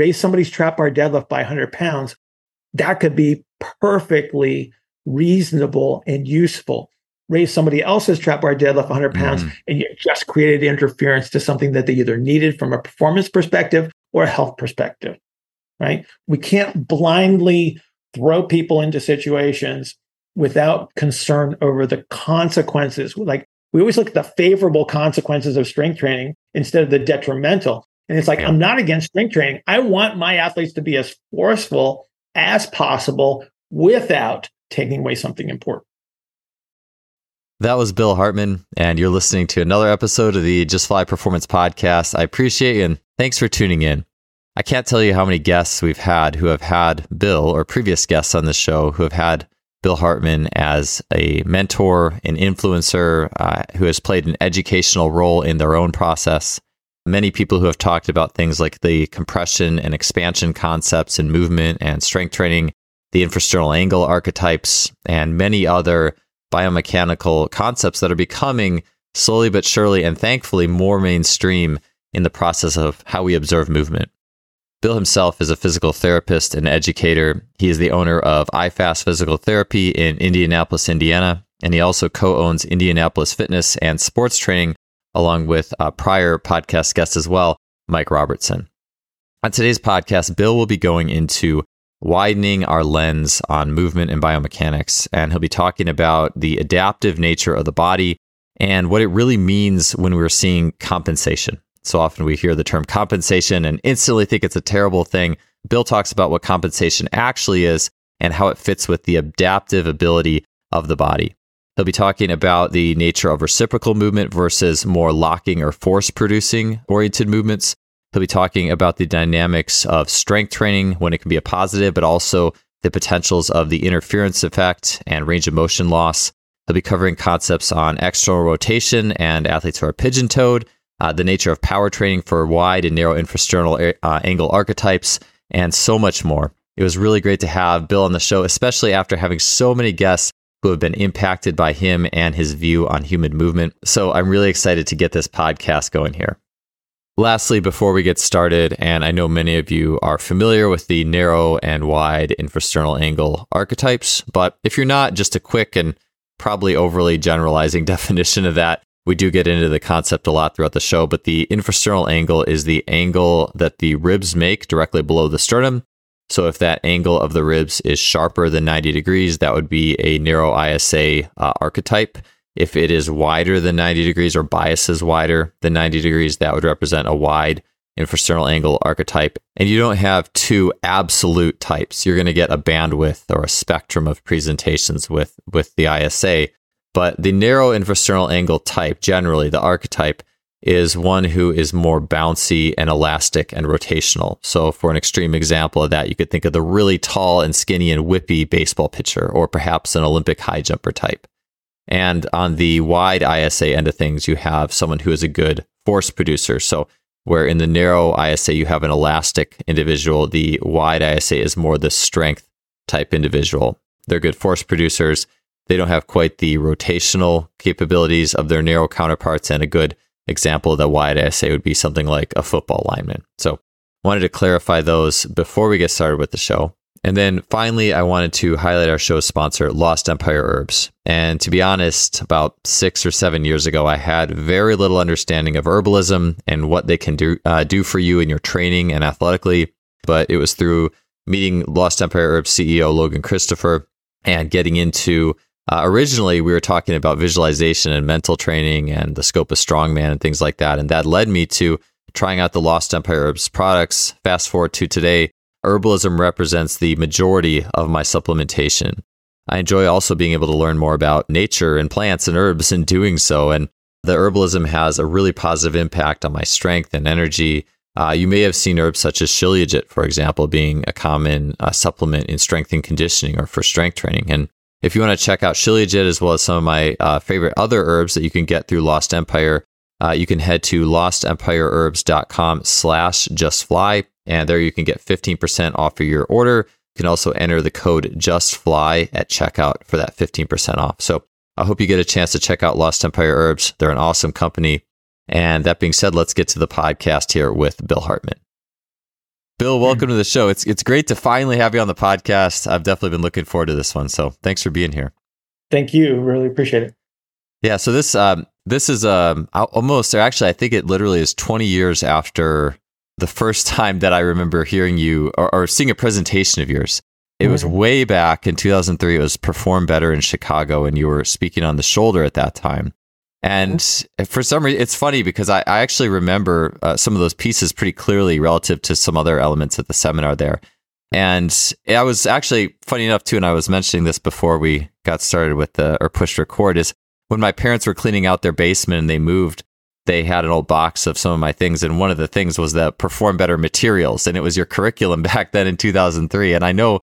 raise somebody's trap bar deadlift by 100 pounds, that could be perfectly reasonable and useful. Raise somebody else's trap bar deadlift 100 pounds, mm. and you just created interference to something that they either needed from a performance perspective or a health perspective, right? We can't blindly throw people into situations without concern over the consequences. Like we always look at the favorable consequences of strength training instead of the detrimental. And it's like, yeah. I'm not against strength training. I want my athletes to be as forceful as possible without taking away something important. That was Bill Hartman, and you're listening to another episode of the Just Fly Performance Podcast. I appreciate you and thanks for tuning in. I can't tell you how many guests we've had who have had Bill or previous guests on the show who have had Bill Hartman as a mentor, an influencer, uh, who has played an educational role in their own process. Many people who have talked about things like the compression and expansion concepts in movement and strength training, the infrasternal angle archetypes, and many other biomechanical concepts that are becoming slowly but surely and thankfully more mainstream in the process of how we observe movement. Bill himself is a physical therapist and educator. He is the owner of IFAST Physical Therapy in Indianapolis, Indiana, and he also co owns Indianapolis Fitness and Sports Training, along with a prior podcast guest as well, Mike Robertson. On today's podcast, Bill will be going into widening our lens on movement and biomechanics. And he'll be talking about the adaptive nature of the body and what it really means when we're seeing compensation. So often we hear the term compensation and instantly think it's a terrible thing. Bill talks about what compensation actually is and how it fits with the adaptive ability of the body. He'll be talking about the nature of reciprocal movement versus more locking or force producing oriented movements. He'll be talking about the dynamics of strength training when it can be a positive, but also the potentials of the interference effect and range of motion loss. He'll be covering concepts on external rotation and athletes who are pigeon toed, uh, the nature of power training for wide and narrow infrasternal uh, angle archetypes, and so much more. It was really great to have Bill on the show, especially after having so many guests who have been impacted by him and his view on human movement. So I'm really excited to get this podcast going here. Lastly, before we get started, and I know many of you are familiar with the narrow and wide infrasternal angle archetypes, but if you're not, just a quick and probably overly generalizing definition of that. We do get into the concept a lot throughout the show, but the infrasternal angle is the angle that the ribs make directly below the sternum. So if that angle of the ribs is sharper than 90 degrees, that would be a narrow ISA uh, archetype. If it is wider than 90 degrees or biases wider than 90 degrees, that would represent a wide infrasternal angle archetype. And you don't have two absolute types. You're going to get a bandwidth or a spectrum of presentations with, with the ISA. But the narrow infrasternal angle type, generally the archetype, is one who is more bouncy and elastic and rotational. So, for an extreme example of that, you could think of the really tall and skinny and whippy baseball pitcher, or perhaps an Olympic high jumper type. And on the wide ISA end of things, you have someone who is a good force producer. So, where in the narrow ISA, you have an elastic individual, the wide ISA is more the strength type individual. They're good force producers. They don't have quite the rotational capabilities of their narrow counterparts. And a good example of the wide ISA would be something like a football lineman. So, wanted to clarify those before we get started with the show. And then finally, I wanted to highlight our show's sponsor, Lost Empire Herbs. And to be honest, about six or seven years ago, I had very little understanding of herbalism and what they can do, uh, do for you in your training and athletically. But it was through meeting Lost Empire Herbs CEO Logan Christopher and getting into uh, originally, we were talking about visualization and mental training and the scope of strongman and things like that. And that led me to trying out the Lost Empire Herbs products. Fast forward to today, herbalism represents the majority of my supplementation. I enjoy also being able to learn more about nature and plants and herbs in doing so. And the herbalism has a really positive impact on my strength and energy. Uh, you may have seen herbs such as Shilajit, for example, being a common uh, supplement in strength and conditioning or for strength training. And if you want to check out Shilajit as well as some of my uh, favorite other herbs that you can get through Lost Empire, uh, you can head to lostempireherbs.com slash justfly. And there you can get 15% off of your order. You can also enter the code JUSTFLY at checkout for that 15% off. So I hope you get a chance to check out Lost Empire Herbs. They're an awesome company. And that being said, let's get to the podcast here with Bill Hartman. Bill, welcome to the show. It's it's great to finally have you on the podcast. I've definitely been looking forward to this one. So thanks for being here. Thank you. Really appreciate it. Yeah. So this um, this is um, almost, or actually, I think it literally is 20 years after the first time that I remember hearing you or, or seeing a presentation of yours. It was mm-hmm. way back in 2003. It was Perform Better in Chicago, and you were speaking on the shoulder at that time. And for some reason, it's funny because I, I actually remember uh, some of those pieces pretty clearly relative to some other elements of the seminar there. And I was actually funny enough too, and I was mentioning this before we got started with the or pushed record. Is when my parents were cleaning out their basement and they moved, they had an old box of some of my things, and one of the things was the perform better materials, and it was your curriculum back then in 2003. And I know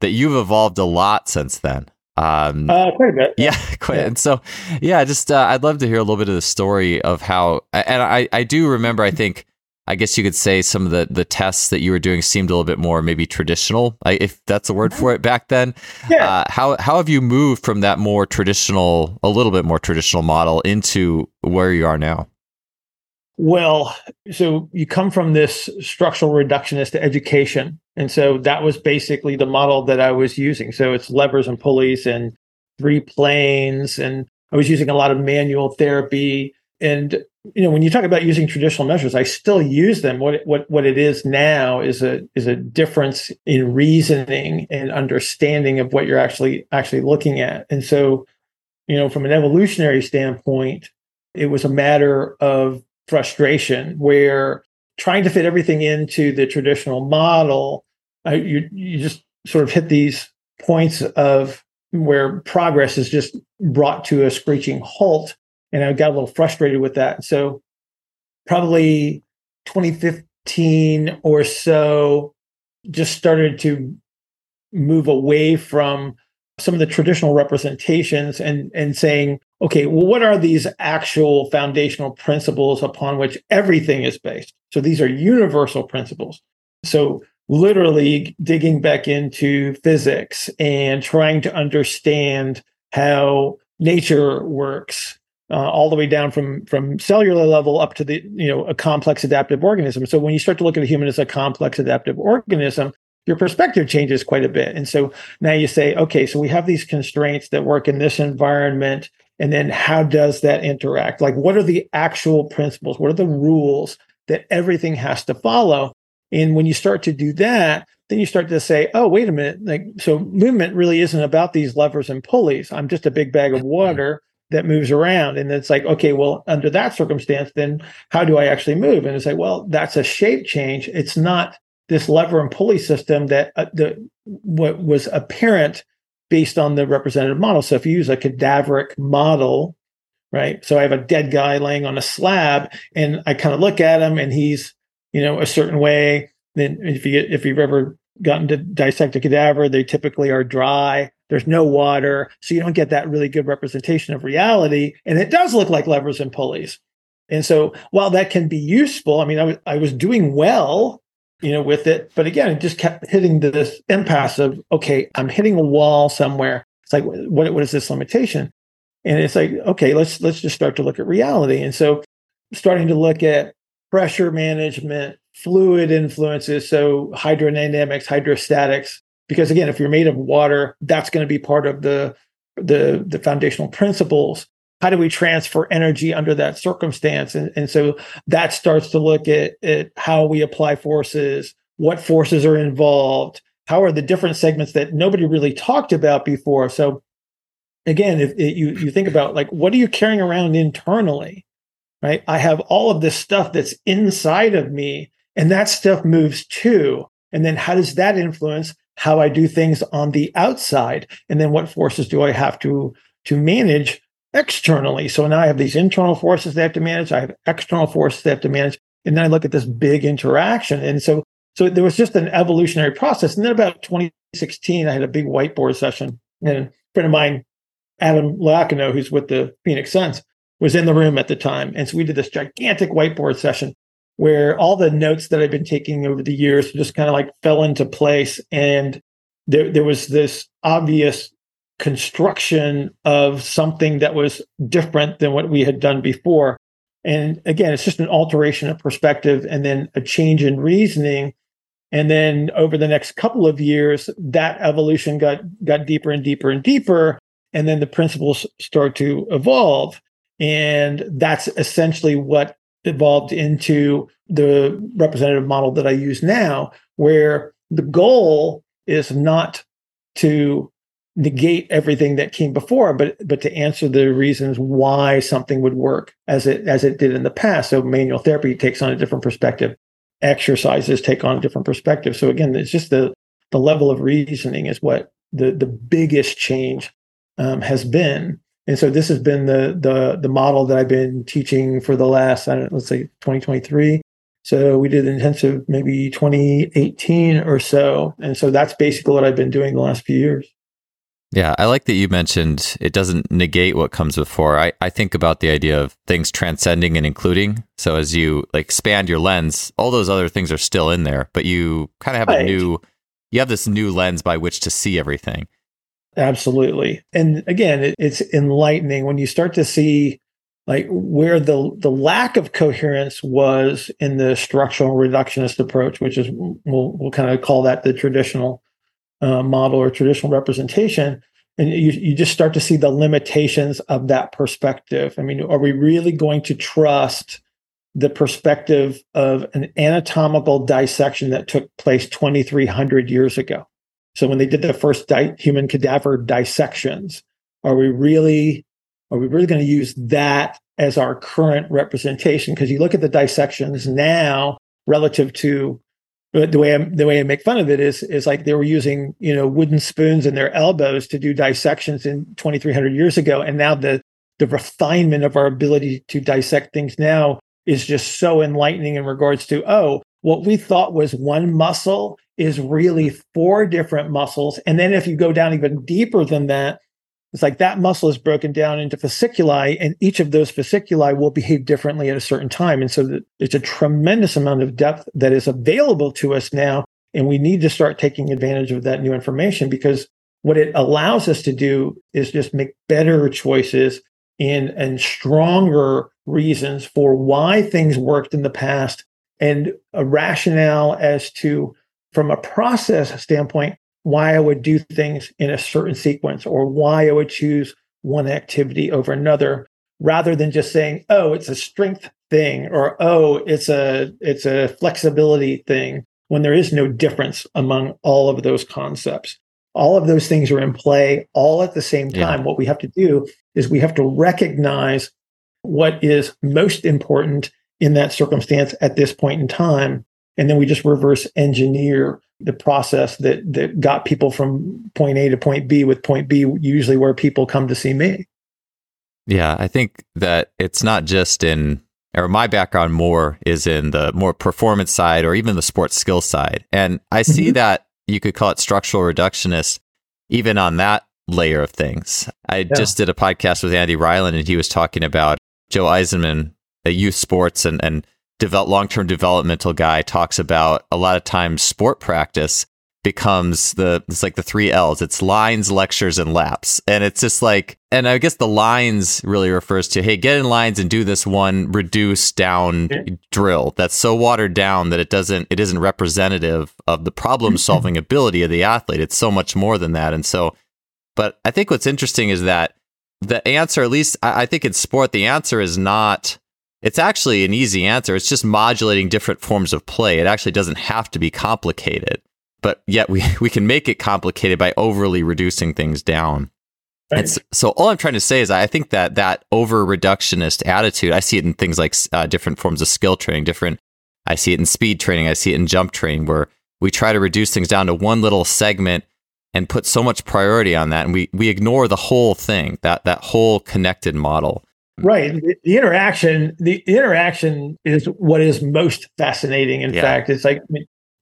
that you've evolved a lot since then. Um, uh, quite a bit. Yeah, quite. Yeah. And so, yeah, just uh, I'd love to hear a little bit of the story of how. And I, I do remember. I think I guess you could say some of the the tests that you were doing seemed a little bit more maybe traditional, if that's a word for it back then. Yeah. Uh, how how have you moved from that more traditional, a little bit more traditional model into where you are now? Well, so you come from this structural reductionist education. And so that was basically the model that I was using. So it's levers and pulleys and three planes. And I was using a lot of manual therapy. And, you know, when you talk about using traditional measures, I still use them. What, what, what it is now is a, is a difference in reasoning and understanding of what you're actually, actually looking at. And so, you know, from an evolutionary standpoint, it was a matter of frustration where trying to fit everything into the traditional model, uh, you you just sort of hit these points of where progress is just brought to a screeching halt, and I got a little frustrated with that. So probably 2015 or so, just started to move away from some of the traditional representations and and saying okay, well, what are these actual foundational principles upon which everything is based? So these are universal principles. So literally digging back into physics and trying to understand how nature works uh, all the way down from from cellular level up to the you know a complex adaptive organism so when you start to look at a human as a complex adaptive organism your perspective changes quite a bit and so now you say okay so we have these constraints that work in this environment and then how does that interact? Like, what are the actual principles? What are the rules that everything has to follow? And when you start to do that, then you start to say, oh, wait a minute. Like, so movement really isn't about these levers and pulleys. I'm just a big bag of water that moves around. And it's like, okay, well, under that circumstance, then how do I actually move? And it's like, well, that's a shape change. It's not this lever and pulley system that uh, the what was apparent based on the representative model. So if you use a cadaveric model, right? So I have a dead guy laying on a slab and I kind of look at him and he's, you know, a certain way. Then if you if you've ever gotten to dissect a cadaver, they typically are dry. There's no water. So you don't get that really good representation of reality. And it does look like levers and pulleys. And so while that can be useful, I mean, I was, I was doing well you know, with it. But again, it just kept hitting this impasse of, okay, I'm hitting a wall somewhere. It's like, what, what is this limitation? And it's like, okay, let's let's just start to look at reality. And so starting to look at pressure management, fluid influences, so hydrodynamics, hydrostatics. Because again, if you're made of water, that's going to be part of the the the foundational principles how do we transfer energy under that circumstance? And, and so that starts to look at, at how we apply forces, what forces are involved, how are the different segments that nobody really talked about before. So again, if, if you you think about like what are you carrying around internally, right? I have all of this stuff that's inside of me, and that stuff moves too. And then how does that influence how I do things on the outside? And then what forces do I have to to manage externally. So now I have these internal forces they have to manage. I have external forces they have to manage. And then I look at this big interaction. And so, so there was just an evolutionary process. And then about 2016, I had a big whiteboard session. And a friend of mine, Adam Loiacono, who's with the Phoenix Suns, was in the room at the time. And so we did this gigantic whiteboard session where all the notes that I've been taking over the years just kind of like fell into place. And there, there was this obvious construction of something that was different than what we had done before. And again, it's just an alteration of perspective and then a change in reasoning And then over the next couple of years, that evolution got got deeper and deeper and deeper. And then the principles start to evolve. And that's essentially what evolved into the representative model that I use now, where the goal is not to negate everything that came before, but but to answer the reasons why something would work as it as it did in the past. So manual therapy takes on a different perspective. Exercises take on a different perspective. So again, it's just the the level of reasoning is what the the biggest change um, has been. And so this has been the the the model that I've been teaching for the last I don't let's say 2023. So we did intensive maybe 2018 or so. And so that's basically what I've been doing the last few years. Yeah, I like that you mentioned it doesn't negate what comes before. I, I think about the idea of things transcending and including. So as you like expand your lens, all those other things are still in there, but you kind of have right. a new you have this new lens by which to see everything. Absolutely. And again, it, it's enlightening when you start to see like where the the lack of coherence was in the structural reductionist approach, which is we'll we'll kind of call that the traditional uh, model or traditional representation and you, you just start to see the limitations of that perspective. I mean are we really going to trust the perspective of an anatomical dissection that took place 2300 years ago? So when they did the first di- human cadaver dissections are we really are we really going to use that as our current representation? Because you look at the dissections now relative to but the way I the way I make fun of it is is like they were using you know wooden spoons in their elbows to do dissections in 2300 years ago, and now the the refinement of our ability to dissect things now is just so enlightening in regards to oh what we thought was one muscle is really four different muscles. And then if you go down even deeper than that it's like that muscle is broken down into fasciculi, and each of those fasciculi will behave differently at a certain time. And so it's a tremendous amount of depth that is available to us now. And we need to start taking advantage of that new information because what it allows us to do is just make better choices and, and stronger reasons for why things worked in the past and a rationale as to, from a process standpoint, why I would do things in a certain sequence or why I would choose one activity over another rather than just saying, oh, it's a strength thing or oh, it's a it's a flexibility thing when there is no difference among all of those concepts. All of those things are in play all at the same time. Yeah. What we have to do is we have to recognize what is most important in that circumstance at this point in time. And then we just reverse engineer the process that that got people from point A to point B with point B usually where people come to see me. Yeah, I think that it's not just in or my background more is in the more performance side or even the sports skill side. And I see mm-hmm. that you could call it structural reductionist even on that layer of things. I yeah. just did a podcast with Andy Ryland and he was talking about Joe Eisenmann, the youth sports and and develop long-term developmental guy talks about a lot of times sport practice becomes the it's like the three L's. It's lines, lectures, and laps. And it's just like and I guess the lines really refers to hey, get in lines and do this one reduced down yeah. drill that's so watered down that it doesn't it isn't representative of the problem solving ability of the athlete. It's so much more than that. And so but I think what's interesting is that the answer, at least I, I think in sport, the answer is not it's actually an easy answer. It's just modulating different forms of play. It actually doesn't have to be complicated, but yet we, we can make it complicated by overly reducing things down. Right. So, so, all I'm trying to say is I think that that over reductionist attitude, I see it in things like uh, different forms of skill training, different, I see it in speed training, I see it in jump training, where we try to reduce things down to one little segment and put so much priority on that. And we, we ignore the whole thing, that, that whole connected model. Mm-hmm. Right. The, the, interaction, the interaction is what is most fascinating. In yeah. fact, it's like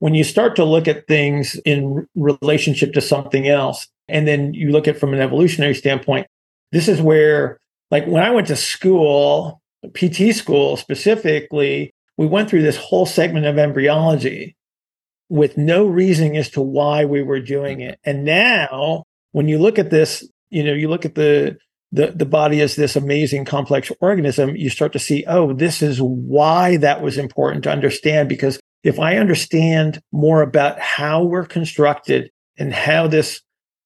when you start to look at things in relationship to something else, and then you look at from an evolutionary standpoint, this is where, like when I went to school, PT school specifically, we went through this whole segment of embryology with no reasoning as to why we were doing mm-hmm. it. And now, when you look at this, you know, you look at the the, the body is this amazing complex organism, you start to see, oh, this is why that was important to understand because if I understand more about how we're constructed and how this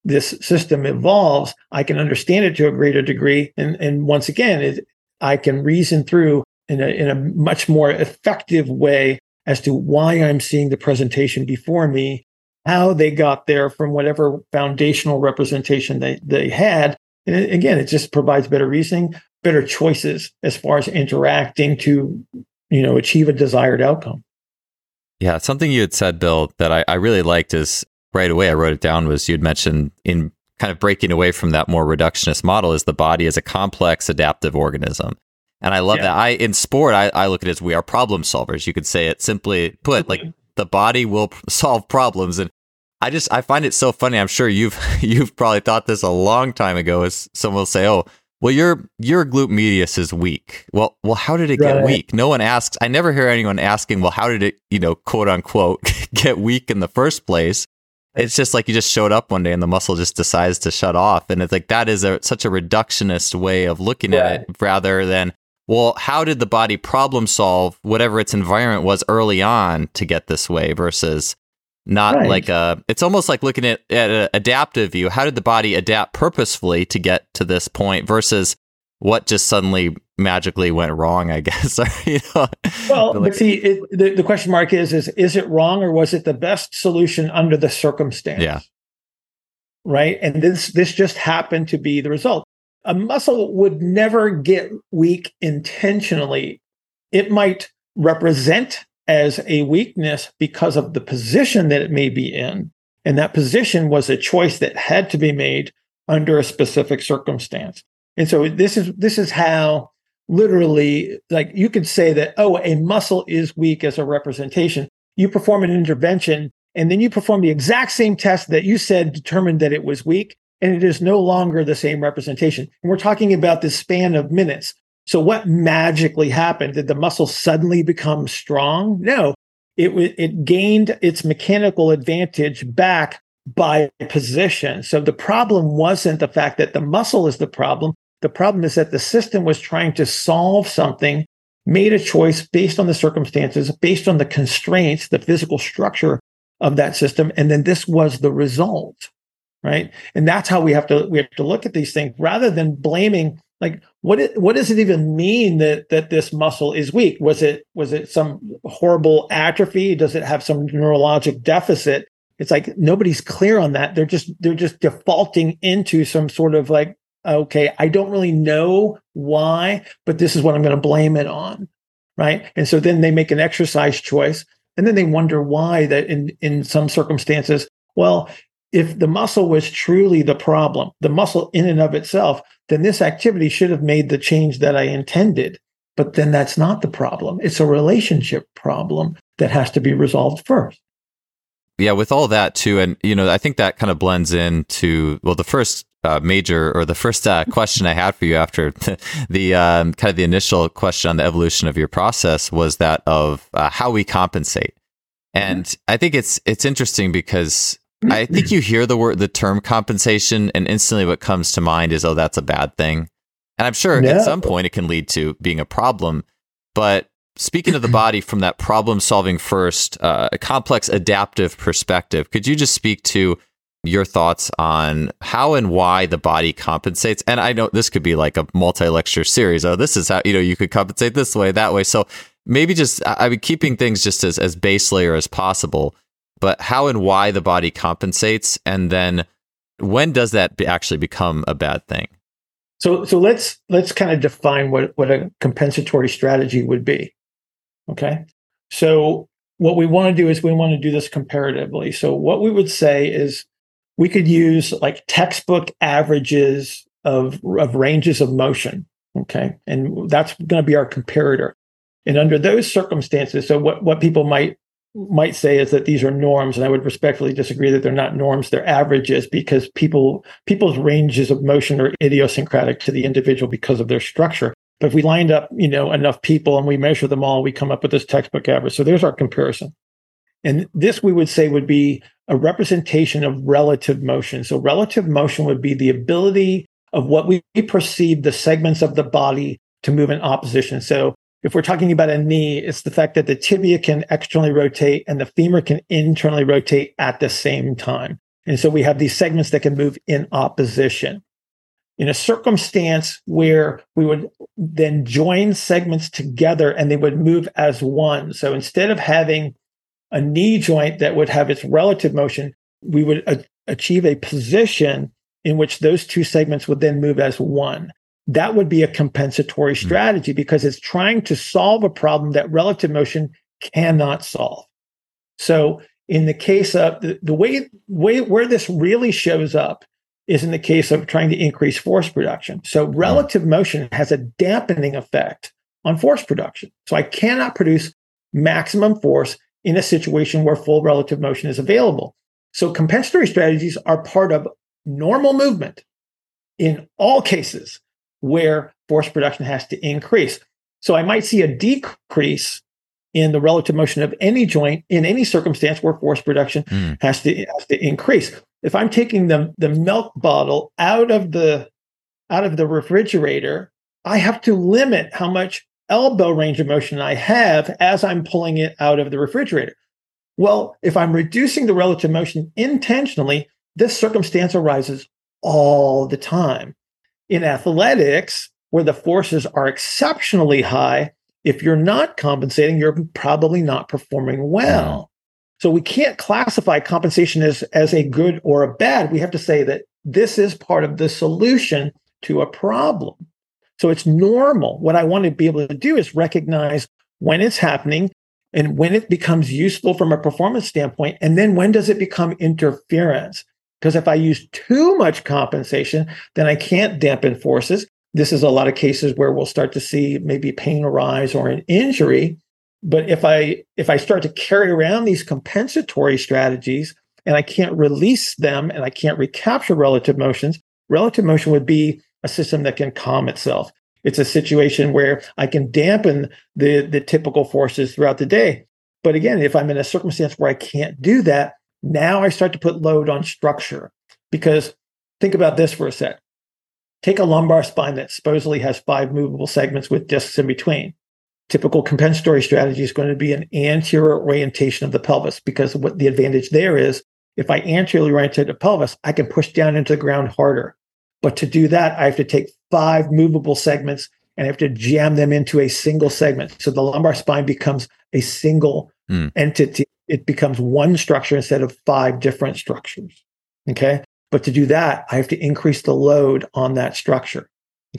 this system evolves, I can understand it to a greater degree. And, and once again, it, I can reason through in a, in a much more effective way as to why I'm seeing the presentation before me, how they got there from whatever foundational representation they, they had. And again, it just provides better reasoning, better choices as far as interacting to, you know, achieve a desired outcome. Yeah, something you had said, Bill, that I, I really liked is right away. I wrote it down was you'd mentioned in kind of breaking away from that more reductionist model is the body is a complex adaptive organism. And I love yeah. that. I in sport, I, I look at it as we are problem solvers. You could say it simply put, like mm-hmm. the body will solve problems. And I just I find it so funny. I'm sure you've you've probably thought this a long time ago. Is someone will say, "Oh, well, your your glute medius is weak." Well, well, how did it right. get weak? No one asks. I never hear anyone asking, "Well, how did it, you know, quote unquote, get weak in the first place?" It's just like you just showed up one day and the muscle just decides to shut off, and it's like that is a, such a reductionist way of looking at it, rather than well, how did the body problem solve whatever its environment was early on to get this way versus not right. like a it's almost like looking at, at an adaptive view. How did the body adapt purposefully to get to this point versus what just suddenly magically went wrong i guess you know? well like, but see it, the, the question mark is is is it wrong or was it the best solution under the circumstance? Yeah. Right? And this this just happened to be the result. A muscle would never get weak intentionally. It might represent as a weakness because of the position that it may be in. And that position was a choice that had to be made under a specific circumstance. And so this is this is how literally like you could say that oh a muscle is weak as a representation. You perform an intervention and then you perform the exact same test that you said determined that it was weak and it is no longer the same representation. And we're talking about this span of minutes. So what magically happened? Did the muscle suddenly become strong? No, it it gained its mechanical advantage back by position. So the problem wasn't the fact that the muscle is the problem. The problem is that the system was trying to solve something, made a choice based on the circumstances, based on the constraints, the physical structure of that system, and then this was the result, right? And that's how we have to we have to look at these things rather than blaming like what what does it even mean that that this muscle is weak? Was it was it some horrible atrophy? Does it have some neurologic deficit? It's like nobody's clear on that. They're just they're just defaulting into some sort of like okay i don't really know why but this is what i'm going to blame it on right? And so then they make an exercise choice and then they wonder why that in in some circumstances well if the muscle was truly the problem, the muscle in and of itself, then this activity should have made the change that I intended. But then that's not the problem. It's a relationship problem that has to be resolved first. Yeah, with all that too, and you know, I think that kind of blends into well, the first uh, major or the first uh, question I had for you after the, um, kind of the initial question on the evolution of your process was that of uh, how we compensate, and mm-hmm. I think it's it's interesting because I think you hear the word, the term compensation, and instantly what comes to mind is, oh, that's a bad thing. And I'm sure no. at some point it can lead to being a problem. But speaking of the body from that problem solving first, uh, a complex adaptive perspective, could you just speak to your thoughts on how and why the body compensates? And I know this could be like a multi lecture series. Oh, this is how, you know, you could compensate this way, that way. So maybe just, I mean, keeping things just as, as base layer as possible but how and why the body compensates, and then when does that actually become a bad thing? So, so let's let's kind of define what what a compensatory strategy would be. Okay, so what we want to do is we want to do this comparatively. So, what we would say is we could use like textbook averages of of ranges of motion. Okay, and that's going to be our comparator. And under those circumstances, so what what people might might say is that these are norms and i would respectfully disagree that they're not norms they're averages because people people's ranges of motion are idiosyncratic to the individual because of their structure. But if we lined up you know enough people and we measure them all we come up with this textbook average. So there's our comparison. And this we would say would be a representation of relative motion. So relative motion would be the ability of what we perceive the segments of the body to move in opposition. So if we're talking about a knee, it's the fact that the tibia can externally rotate and the femur can internally rotate at the same time. And so we have these segments that can move in opposition. In a circumstance where we would then join segments together and they would move as one. So instead of having a knee joint that would have its relative motion, we would a- achieve a position in which those two segments would then move as one that would be a compensatory hmm. strategy because it's trying to solve a problem that relative motion cannot solve. So in the case of the, the way, way where this really shows up is in the case of trying to increase force production. So hmm. relative motion has a dampening effect on force production. So I cannot produce maximum force in a situation where full relative motion is available. So compensatory strategies are part of normal movement in all cases where force production has to increase. So I might see a decrease in the relative motion of any joint in any circumstance where force production mm. has to has to increase. If I'm taking the the milk bottle out of the out of the refrigerator, I have to limit how much elbow range of motion I have as I'm pulling it out of the refrigerator. Well, if I'm reducing the relative motion intentionally, this circumstance arises all the time in athletics, where the forces are exceptionally high, if you're not compensating, you're probably not performing well. So we can't classify compensation as, as a good or a bad. We have to say that this is part of the solution to a problem. So it's normal. What I want to be able to do is recognize when it's happening and when it becomes useful from a performance standpoint. And then when does it become interference? Because if I use too much compensation, then I can't dampen forces. This is a lot of cases where we'll start to see maybe pain arise or an injury. But if I if I start to carry around these compensatory strategies and I can't release them and I can't recapture relative motions, relative motion would be a system that can calm itself. It's a situation where I can dampen the, the typical forces throughout the day. But again, if I'm in a circumstance where I can't do that, now I start to put load on structure because think about this for a sec. Take a lumbar spine that supposedly has five movable segments with discs in between. Typical compensatory strategy is going to be an anterior orientation of the pelvis because what the advantage there is if I anteriorly orientate the pelvis, I can push down into the ground harder. But to do that, I have to take five movable segments and I have to jam them into a single segment. So the lumbar spine becomes a single mm. entity it becomes one structure instead of five different structures. Okay. But to do that, I have to increase the load on that structure.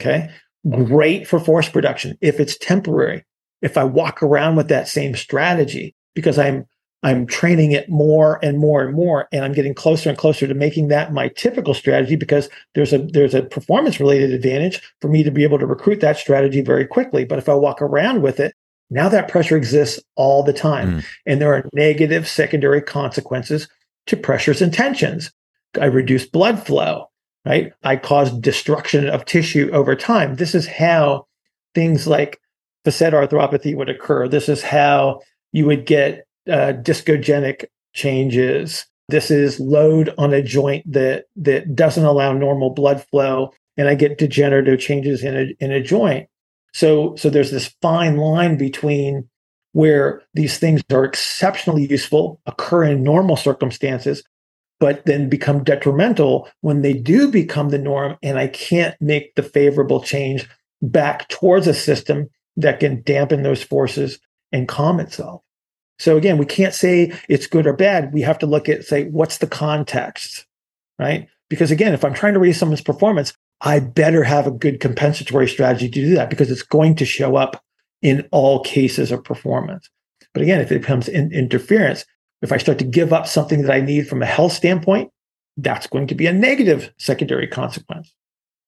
Okay. Great for force production if it's temporary. If I walk around with that same strategy because I'm I'm training it more and more and more, and I'm getting closer and closer to making that my typical strategy because there's a there's a performance related advantage for me to be able to recruit that strategy very quickly. But if I walk around with it, now that pressure exists all the time. Mm. And there are negative secondary consequences to pressures and tensions. I reduce blood flow, right? I cause destruction of tissue over time. This is how things like facet arthropathy would occur. This is how you would get uh, discogenic changes. This is load on a joint that that doesn't allow normal blood flow, and I get degenerative changes in a in a joint. So, so there's this fine line between where these things are exceptionally useful, occur in normal circumstances, but then become detrimental when they do become the norm, and I can't make the favorable change back towards a system that can dampen those forces and calm itself. So again, we can't say it's good or bad. We have to look at say what's the context, right? Because again, if I'm trying to raise someone's performance, I better have a good compensatory strategy to do that because it's going to show up in all cases of performance. But again, if it becomes in, interference, if I start to give up something that I need from a health standpoint, that's going to be a negative secondary consequence,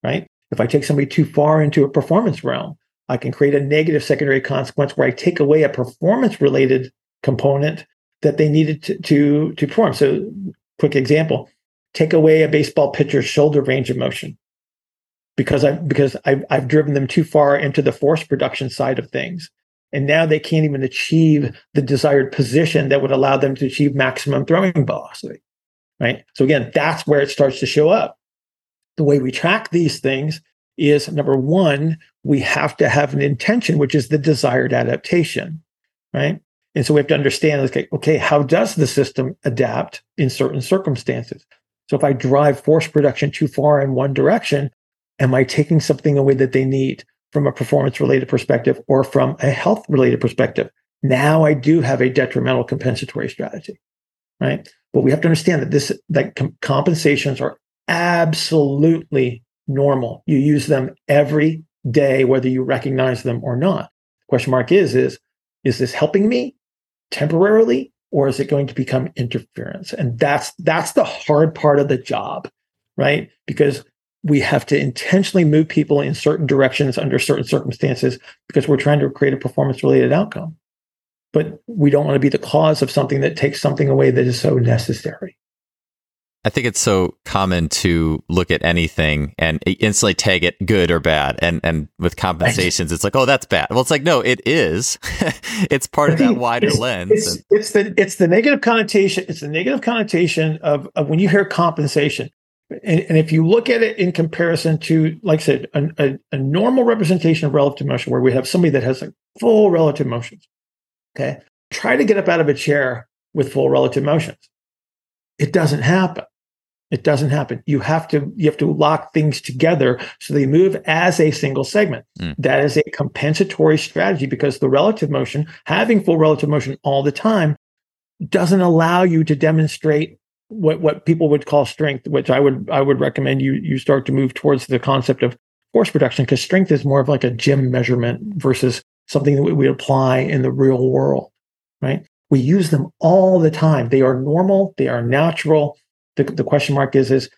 right? If I take somebody too far into a performance realm, I can create a negative secondary consequence where I take away a performance related component that they needed to, to, to perform. So, quick example take away a baseball pitcher's shoulder range of motion because I because I've, I've driven them too far into the force production side of things, and now they can't even achieve the desired position that would allow them to achieve maximum throwing velocity. Right. So again, that's where it starts to show up. The way we track these things is number one, we have to have an intention, which is the desired adaptation, right? And so we have to understand, okay, okay, how does the system adapt in certain circumstances? So if I drive force production too far in one direction, am I taking something away that they need from a performance related perspective or from a health related perspective? Now I do have a detrimental compensatory strategy, right? But we have to understand that this, that com- compensations are absolutely normal. You use them every day, whether you recognize them or not. question mark is, is, is this helping me temporarily or is it going to become interference? And that's, that's the hard part of the job, right? Because we have to intentionally move people in certain directions under certain circumstances because we're trying to create a performance related outcome. But we don't want to be the cause of something that takes something away that is so necessary. I think it's so common to look at anything and instantly tag it good or bad. And and with compensations, it's like, oh, that's bad. Well, it's like, no, it is. it's part of that wider it's, lens. It's, it's, the it's the negative connotation. It's the negative connotation of, of when you hear compensation. And, and, if you look at it in comparison to, like I said, a, a, a normal representation of relative motion, where we have somebody that has like full relative motions, okay, try to get up out of a chair with full relative motions. It doesn't happen. It doesn't happen. You have to you have to lock things together so they move as a single segment. Mm. That is a compensatory strategy because the relative motion, having full relative motion all the time, doesn't allow you to demonstrate what what people would call strength, which I would I would recommend you you start to move towards the concept of force production because strength is more of like a gym measurement versus something that we apply in the real world, right? We use them all the time. They are normal, they are natural the, the question mark is is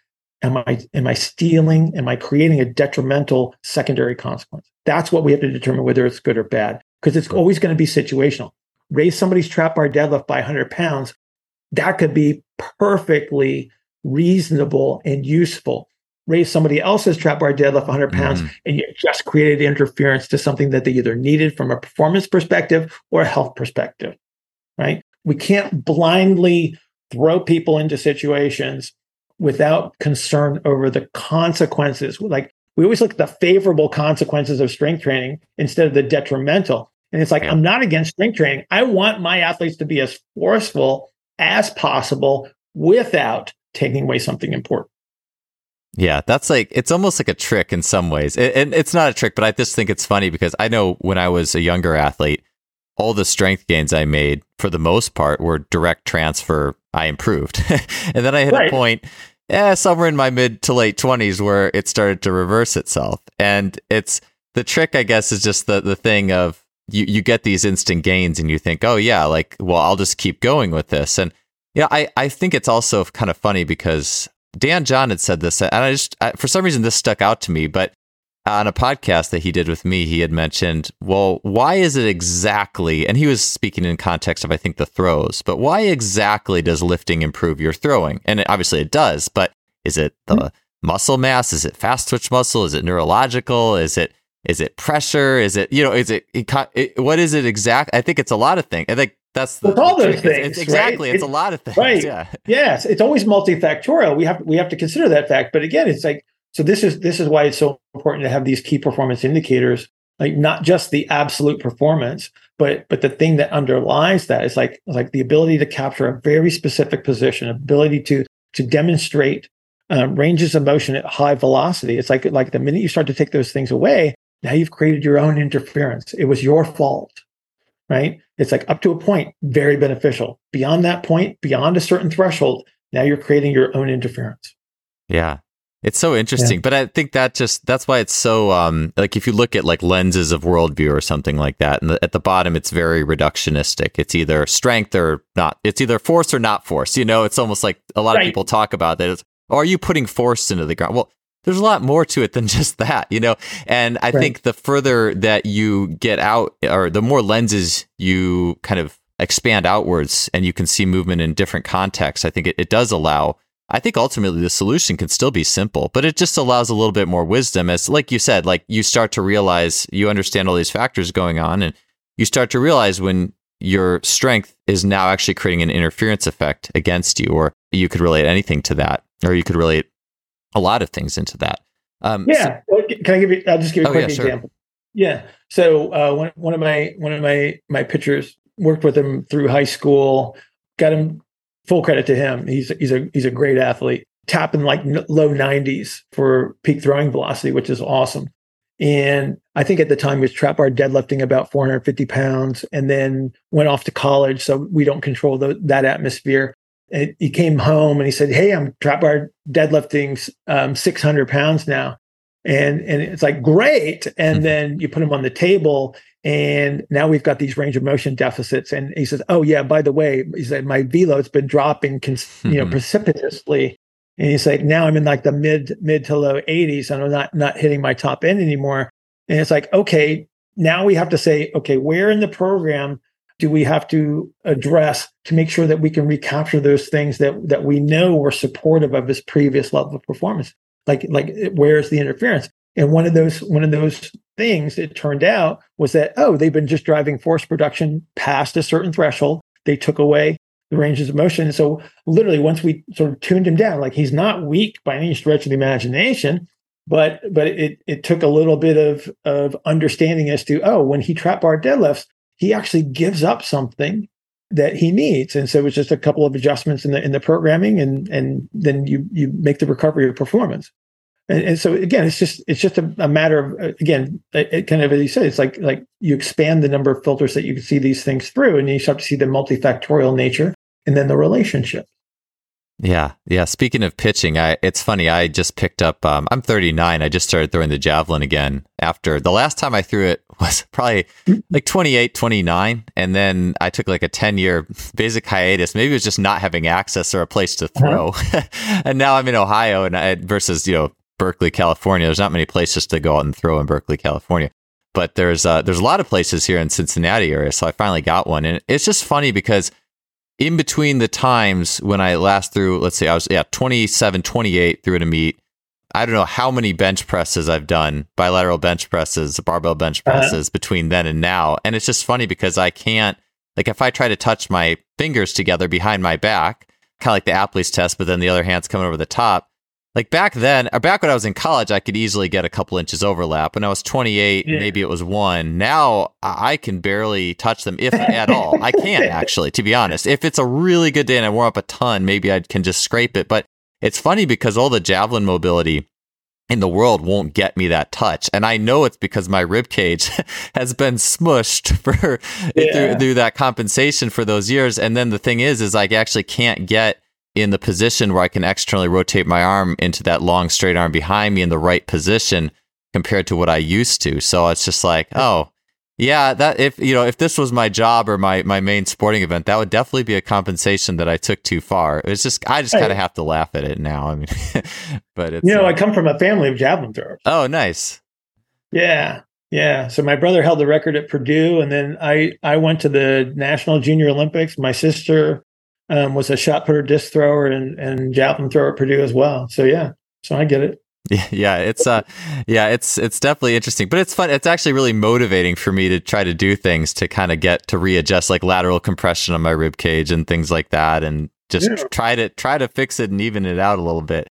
am I am I stealing? Am I creating a detrimental secondary consequence? That's what we have to determine whether it's good or bad because it's always going to be situational. Raise somebody's trap bar deadlift by 100 pounds. That could be perfectly reasonable and useful. Raise somebody else's trap bar deadlift 100 pounds, mm. and you just created interference to something that they either needed from a performance perspective or a health perspective. Right? We can't blindly throw people into situations without concern over the consequences. Like we always look at the favorable consequences of strength training instead of the detrimental. And it's like, yeah. I'm not against strength training. I want my athletes to be as forceful as possible without taking away something important. Yeah, that's like it's almost like a trick in some ways. And it's not a trick, but I just think it's funny because I know when I was a younger athlete, all the strength gains I made for the most part were direct transfer. I improved. and then I hit right. a point, yeah, somewhere in my mid to late 20s where it started to reverse itself. And it's the trick, I guess, is just the, the thing of you, you get these instant gains and you think, oh, yeah, like, well, I'll just keep going with this. And yeah, I, I think it's also kind of funny because Dan John had said this, and I just, I, for some reason, this stuck out to me, but on a podcast that he did with me, he had mentioned, well, why is it exactly, and he was speaking in context of, I think, the throws, but why exactly does lifting improve your throwing? And it, obviously it does, but is it the mm-hmm. muscle mass? Is it fast twitch muscle? Is it neurological? Is it, is it pressure? Is it, you know, is it, it what is it exact? I think it's a lot of things. I think that's the, all those things. It's, it's exactly. Right? It's, it's, a lot of things. Right. Yeah. Yes. It's always multifactorial. We have, we have to consider that fact. But again, it's like, so this is this is why it's so important to have these key performance indicators, like not just the absolute performance, but but the thing that underlies that is like like the ability to capture a very specific position, ability to to demonstrate um, ranges of motion at high velocity. It's like like the minute you start to take those things away, now you've created your own interference. It was your fault, right? It's like up to a point, very beneficial. Beyond that point, beyond a certain threshold, now you're creating your own interference. Yeah. It's so interesting, yeah. but I think that just that's why it's so um like if you look at like lenses of worldview or something like that, and the, at the bottom it's very reductionistic. It's either strength or not. It's either force or not force. You know, it's almost like a lot right. of people talk about that. It's, are you putting force into the ground? Well, there's a lot more to it than just that, you know. And I right. think the further that you get out, or the more lenses you kind of expand outwards, and you can see movement in different contexts, I think it, it does allow I think ultimately the solution can still be simple, but it just allows a little bit more wisdom as like you said, like you start to realize you understand all these factors going on and you start to realize when your strength is now actually creating an interference effect against you or you could relate anything to that or you could relate a lot of things into that. Um, yeah. So, can I give you? I'll just give you a oh, quick yeah, example. Sure. Yeah. So uh, one one of my one of my my pitchers worked with him through high school. Got him full credit to him. He's he's a he's a great athlete. Tapping like low 90s for peak throwing velocity, which is awesome. And I think at the time he was trap bar deadlifting about 450 pounds and then went off to college. So we don't control the, that atmosphere. And he came home and he said, Hey, I'm trap bar deadlifting um, 600 pounds now. And, and it's like, great. And mm-hmm. then you put him on the table and now we've got these range of motion deficits. And he says, Oh yeah, by the way, he said, my velo's been dropping, cons- you know, mm-hmm. precipitously and he's like, now I'm in like the mid mid to low 80s and I'm not not hitting my top end anymore. And it's like, okay, now we have to say, okay, where in the program do we have to address to make sure that we can recapture those things that that we know were supportive of his previous level of performance? Like like where's the interference? And one of those one of those things it turned out was that oh they've been just driving force production past a certain threshold. They took away the ranges of motion. so literally once we sort of tuned him down, like he's not weak by any stretch of the imagination, but but it it took a little bit of of understanding as to, oh, when he trap bar deadlifts, he actually gives up something that he needs. And so it's just a couple of adjustments in the in the programming and and then you you make the recovery of performance. And, and so again, it's just it's just a, a matter of uh, again, it, it kind of as you said, it's like like you expand the number of filters that you can see these things through, and you start to see the multifactorial nature and then the relationship. Yeah, yeah. Speaking of pitching, I it's funny. I just picked up. Um, I'm 39. I just started throwing the javelin again. After the last time I threw it was probably like 28, 29, and then I took like a 10 year basic hiatus. Maybe it was just not having access or a place to throw. Uh-huh. and now I'm in Ohio, and I, versus you know Berkeley, California. There's not many places to go out and throw in Berkeley, California. But there's uh, there's a lot of places here in Cincinnati area. So I finally got one, and it's just funny because in between the times when I last threw, let's say I was, yeah, 27, 28 through at a meet. I don't know how many bench presses I've done, bilateral bench presses, barbell bench uh-huh. presses uh-huh. between then and now. And it's just funny because I can't, like, if I try to touch my fingers together behind my back, kind of like the Apley's test, but then the other hand's coming over the top, like back then, or back when I was in college, I could easily get a couple inches overlap. When I was 28, yeah. maybe it was one. Now I can barely touch them, if at all. I can't actually, to be honest. If it's a really good day and I warm up a ton, maybe I can just scrape it. But it's funny because all the javelin mobility in the world won't get me that touch. And I know it's because my rib cage has been smushed for yeah. through, through that compensation for those years. And then the thing is, is I actually can't get in the position where I can externally rotate my arm into that long straight arm behind me in the right position compared to what I used to. So it's just like, oh, yeah, that if you know, if this was my job or my my main sporting event, that would definitely be a compensation that I took too far. It's just I just kind of have to laugh at it now. I mean, but it's You know, uh, I come from a family of javelin throwers. Oh, nice. Yeah. Yeah, so my brother held the record at Purdue, and then I I went to the National Junior Olympics. My sister um, was a shot putter, disc thrower, and and javelin thrower at Purdue as well. So yeah, so I get it. Yeah, it's uh, yeah, it's it's definitely interesting, but it's fun. It's actually really motivating for me to try to do things to kind of get to readjust, like lateral compression on my rib cage and things like that, and just yeah. try to try to fix it and even it out a little bit.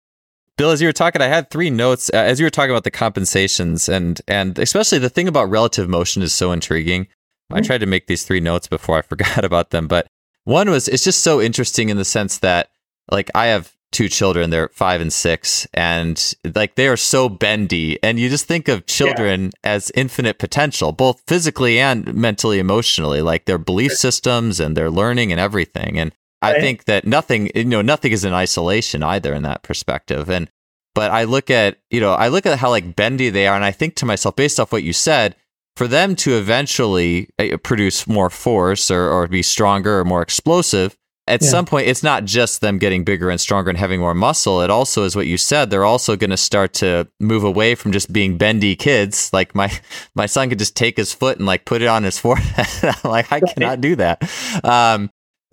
Bill, as you were talking, I had three notes uh, as you were talking about the compensations and and especially the thing about relative motion is so intriguing. Mm-hmm. I tried to make these three notes before I forgot about them, but one was it's just so interesting in the sense that like I have two children, they're five and six, and like they are so bendy. And you just think of children yeah. as infinite potential, both physically and mentally, emotionally, like their belief systems and their learning and everything. And right. I think that nothing, you know, nothing is in isolation either in that perspective. And but I look at, you know, I look at how like bendy they are, and I think to myself, based off what you said, for them to eventually uh, produce more force or, or be stronger or more explosive, at yeah. some point, it's not just them getting bigger and stronger and having more muscle. It also is what you said. They're also going to start to move away from just being bendy kids. Like my my son could just take his foot and like put it on his forehead. like I cannot do that. Um,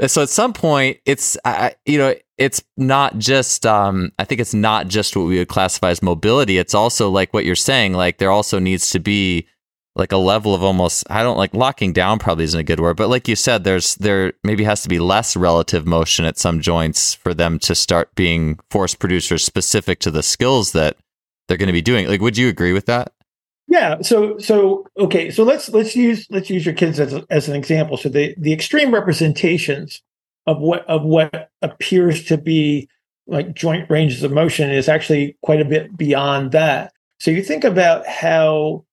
so at some point, it's I, you know it's not just um, I think it's not just what we would classify as mobility. It's also like what you're saying. Like there also needs to be like a level of almost I don't like locking down probably isn't a good word, but like you said, there's there maybe has to be less relative motion at some joints for them to start being force producers specific to the skills that they're going to be doing. Like, would you agree with that? Yeah. So so okay. So let's let's use let's use your kids as as an example. So the the extreme representations of what of what appears to be like joint ranges of motion is actually quite a bit beyond that. So you think about how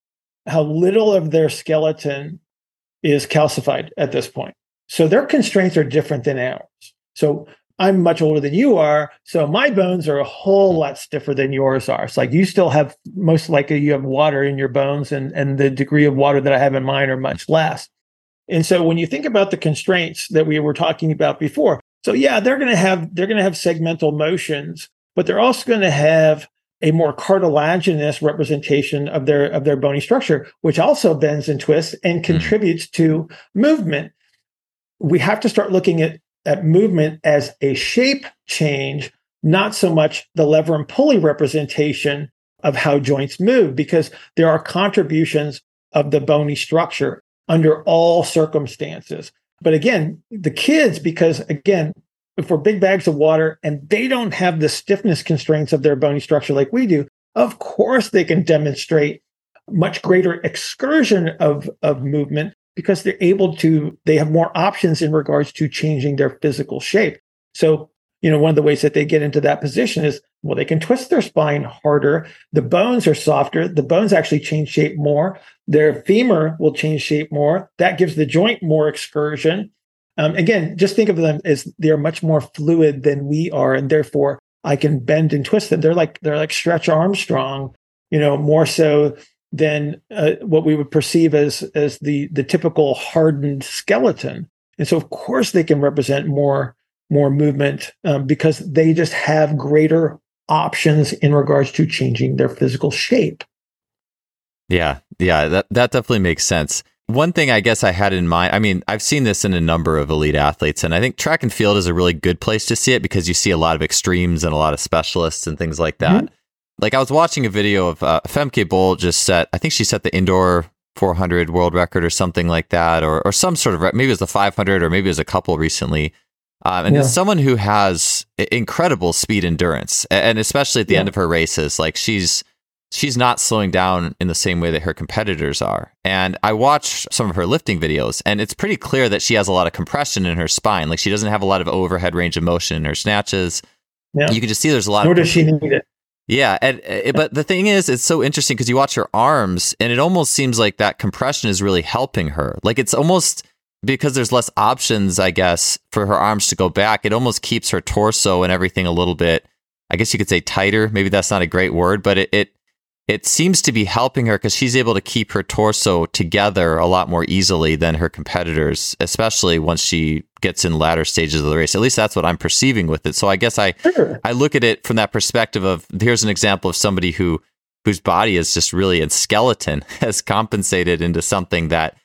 how little of their skeleton is calcified at this point. So their constraints are different than ours. So I'm much older than you are, so my bones are a whole lot stiffer than yours are. It's like you still have most likely you have water in your bones, and and the degree of water that I have in mine are much less. And so when you think about the constraints that we were talking about before, so yeah, they're going to have they're going to have segmental motions, but they're also going to have a more cartilaginous representation of their of their bony structure, which also bends and twists and hmm. contributes mm. to movement. We have to start looking at at movement as a shape change, not so much the lever and pulley representation of how joints move, because there are contributions of the bony structure under all circumstances. But again, the kids, because again, we're big bags of water and they don't have the stiffness constraints of their bony structure like we do, of course they can demonstrate much greater excursion of, of movement because they're able to, they have more options in regards to changing their physical shape. So, you know, one of the ways that they get into that position is, well, they can twist their spine harder. The bones are softer. The bones actually change shape more. Their femur will change shape more. That gives the joint more excursion. Um, again, just think of them as they're much more fluid than we are, and therefore I can bend and twist them. They're like they're like Stretch Armstrong, you know, more so than uh, what we would perceive as as the the typical hardened skeleton. And so, of course, they can represent more more movement um, because they just have greater options in regards to changing their physical shape. Yeah, yeah, that that definitely makes sense. One thing I guess I had in mind, I mean, I've seen this in a number of elite athletes, and I think track and field is a really good place to see it because you see a lot of extremes and a lot of specialists and things like that. Mm-hmm like I was watching a video of uh, Femke Bol just set. I think she set the indoor 400 world record or something like that, or or some sort of maybe it was the 500 or maybe it was a couple recently. Um, and yeah. it's someone who has incredible speed endurance, and especially at the yeah. end of her races, like she's she's not slowing down in the same way that her competitors are. And I watched some of her lifting videos, and it's pretty clear that she has a lot of compression in her spine. Like she doesn't have a lot of overhead range of motion in her snatches. Yeah. You can just see there's a lot. Nor of does she need it. Yeah, and, uh, but the thing is, it's so interesting because you watch her arms, and it almost seems like that compression is really helping her. Like it's almost because there's less options, I guess, for her arms to go back. It almost keeps her torso and everything a little bit. I guess you could say tighter. Maybe that's not a great word, but it, it it seems to be helping her because she's able to keep her torso together a lot more easily than her competitors, especially once she gets in latter stages of the race. At least that's what I'm perceiving with it. So I guess I sure. I look at it from that perspective of here's an example of somebody who whose body is just really in skeleton has compensated into something that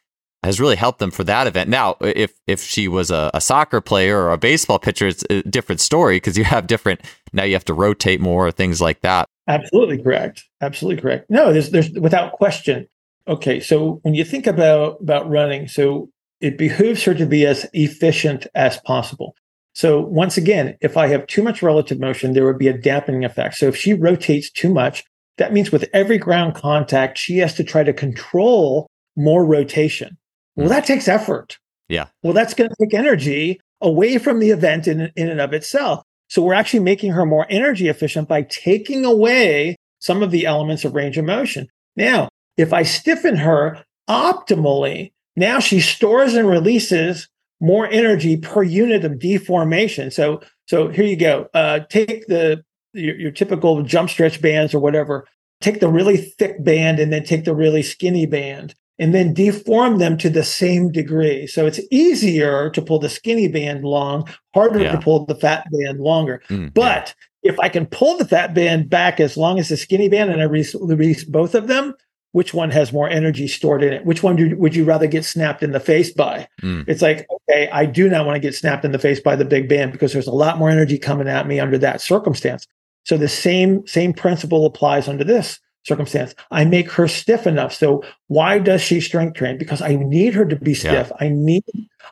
has really helped them for that event. Now, if if she was a, a soccer player or a baseball pitcher, it's a different story because you have different. Now you have to rotate more, things like that. Absolutely correct. Absolutely correct. No, there's there's without question. Okay, so when you think about about running, so it behooves her to be as efficient as possible. So once again, if I have too much relative motion, there would be a dampening effect. So if she rotates too much, that means with every ground contact, she has to try to control more rotation. Well, that takes effort. Yeah. Well, that's going to take energy away from the event in, in and of itself. So we're actually making her more energy efficient by taking away some of the elements of range of motion. Now, if I stiffen her optimally, now she stores and releases more energy per unit of deformation. So, so here you go. Uh, take the your, your typical jump stretch bands or whatever. Take the really thick band and then take the really skinny band and then deform them to the same degree. So it's easier to pull the skinny band long, harder yeah. to pull the fat band longer. Mm, but yeah. if I can pull the fat band back as long as the skinny band and I release both of them, which one has more energy stored in it? Which one do, would you rather get snapped in the face by? Mm. It's like, okay, I do not want to get snapped in the face by the big band because there's a lot more energy coming at me under that circumstance. So the same same principle applies under this circumstance. I make her stiff enough. So why does she strength train? Because I need her to be stiff. Yeah. I need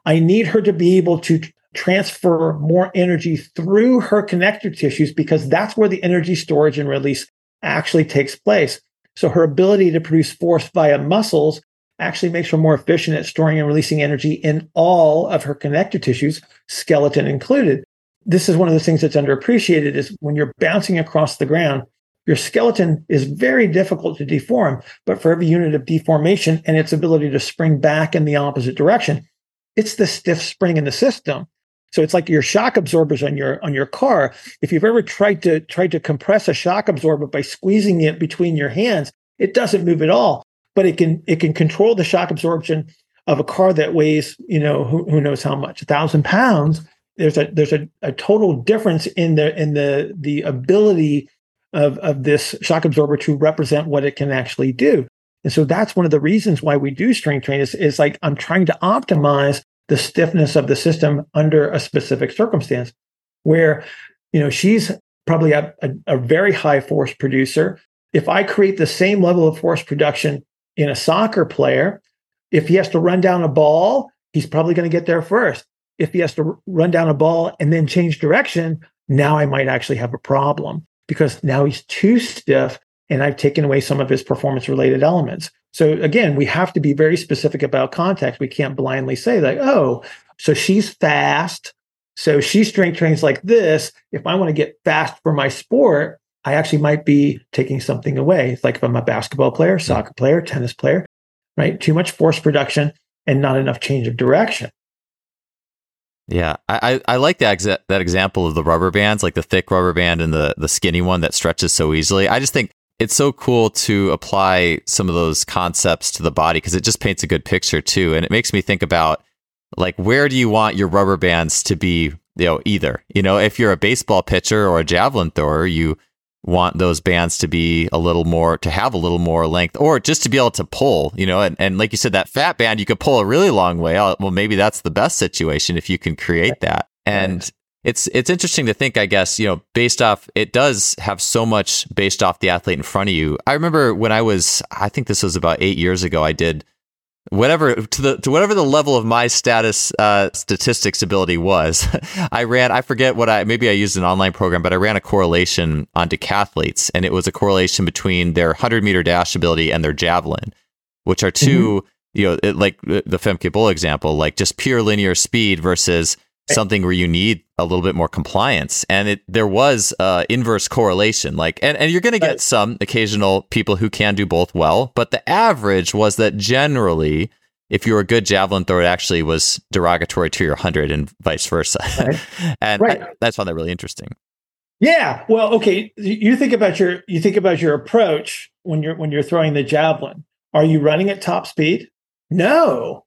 I need her to be able to transfer more energy through her connective tissues because that's where the energy storage and release actually takes place. So her ability to produce force via muscles actually makes her more efficient at storing and releasing energy in all of her connective tissues, skeleton included. This is one of the things that's underappreciated is when you're bouncing across the ground, your skeleton is very difficult to deform, but for every unit of deformation and its ability to spring back in the opposite direction, it's the stiff spring in the system. So it's like your shock absorbers on your on your car. If you've ever tried to tried to compress a shock absorber by squeezing it between your hands, it doesn't move at all. But it can it can control the shock absorption of a car that weighs, you know, who, who knows how much, a thousand pounds. There's a there's a, a total difference in the in the the ability of, of this shock absorber to represent what it can actually do. And so that's one of the reasons why we do strength training is, is like I'm trying to optimize the stiffness of the system under a specific circumstance where, you know, she's probably a, a, a very high force producer. If I create the same level of force production in a soccer player, if he has to run down a ball, he's probably going to get there first. If he has to run down a ball and then change direction, now I might actually have a problem because now he's too stiff and I've taken away some of his performance related elements. So again, we have to be very specific about context. We can't blindly say like, oh, so she's fast. So she strength trains like this. If I want to get fast for my sport, I actually might be taking something away. It's like if I'm a basketball player, soccer player, tennis player, right? Too much force production and not enough change of direction. Yeah, I, I like that exa- that example of the rubber bands, like the thick rubber band and the the skinny one that stretches so easily. I just think it's so cool to apply some of those concepts to the body because it just paints a good picture too, and it makes me think about like where do you want your rubber bands to be? You know, either you know if you're a baseball pitcher or a javelin thrower, you want those bands to be a little more to have a little more length or just to be able to pull you know and, and like you said that fat band you could pull a really long way oh, well maybe that's the best situation if you can create that. And it's it's interesting to think i guess you know based off it does have so much based off the athlete in front of you. I remember when i was i think this was about eight years ago i did whatever to the to whatever the level of my status uh, statistics ability was, I ran. I forget what I maybe I used an online program, but I ran a correlation on decathletes, and it was a correlation between their hundred meter dash ability and their javelin, which are 2 mm-hmm. you know, it, like the Femke Bol example, like just pure linear speed versus something where you need a little bit more compliance. And it there was uh inverse correlation like and, and you're going to get some occasional people who can do both well but the average was that generally if you were a good javelin thrower it actually was derogatory to your 100 and vice versa. Right. and right. I, that's found that really interesting. Yeah. Well okay. You think about your you think about your approach when you're when you're throwing the javelin. Are you running at top speed? No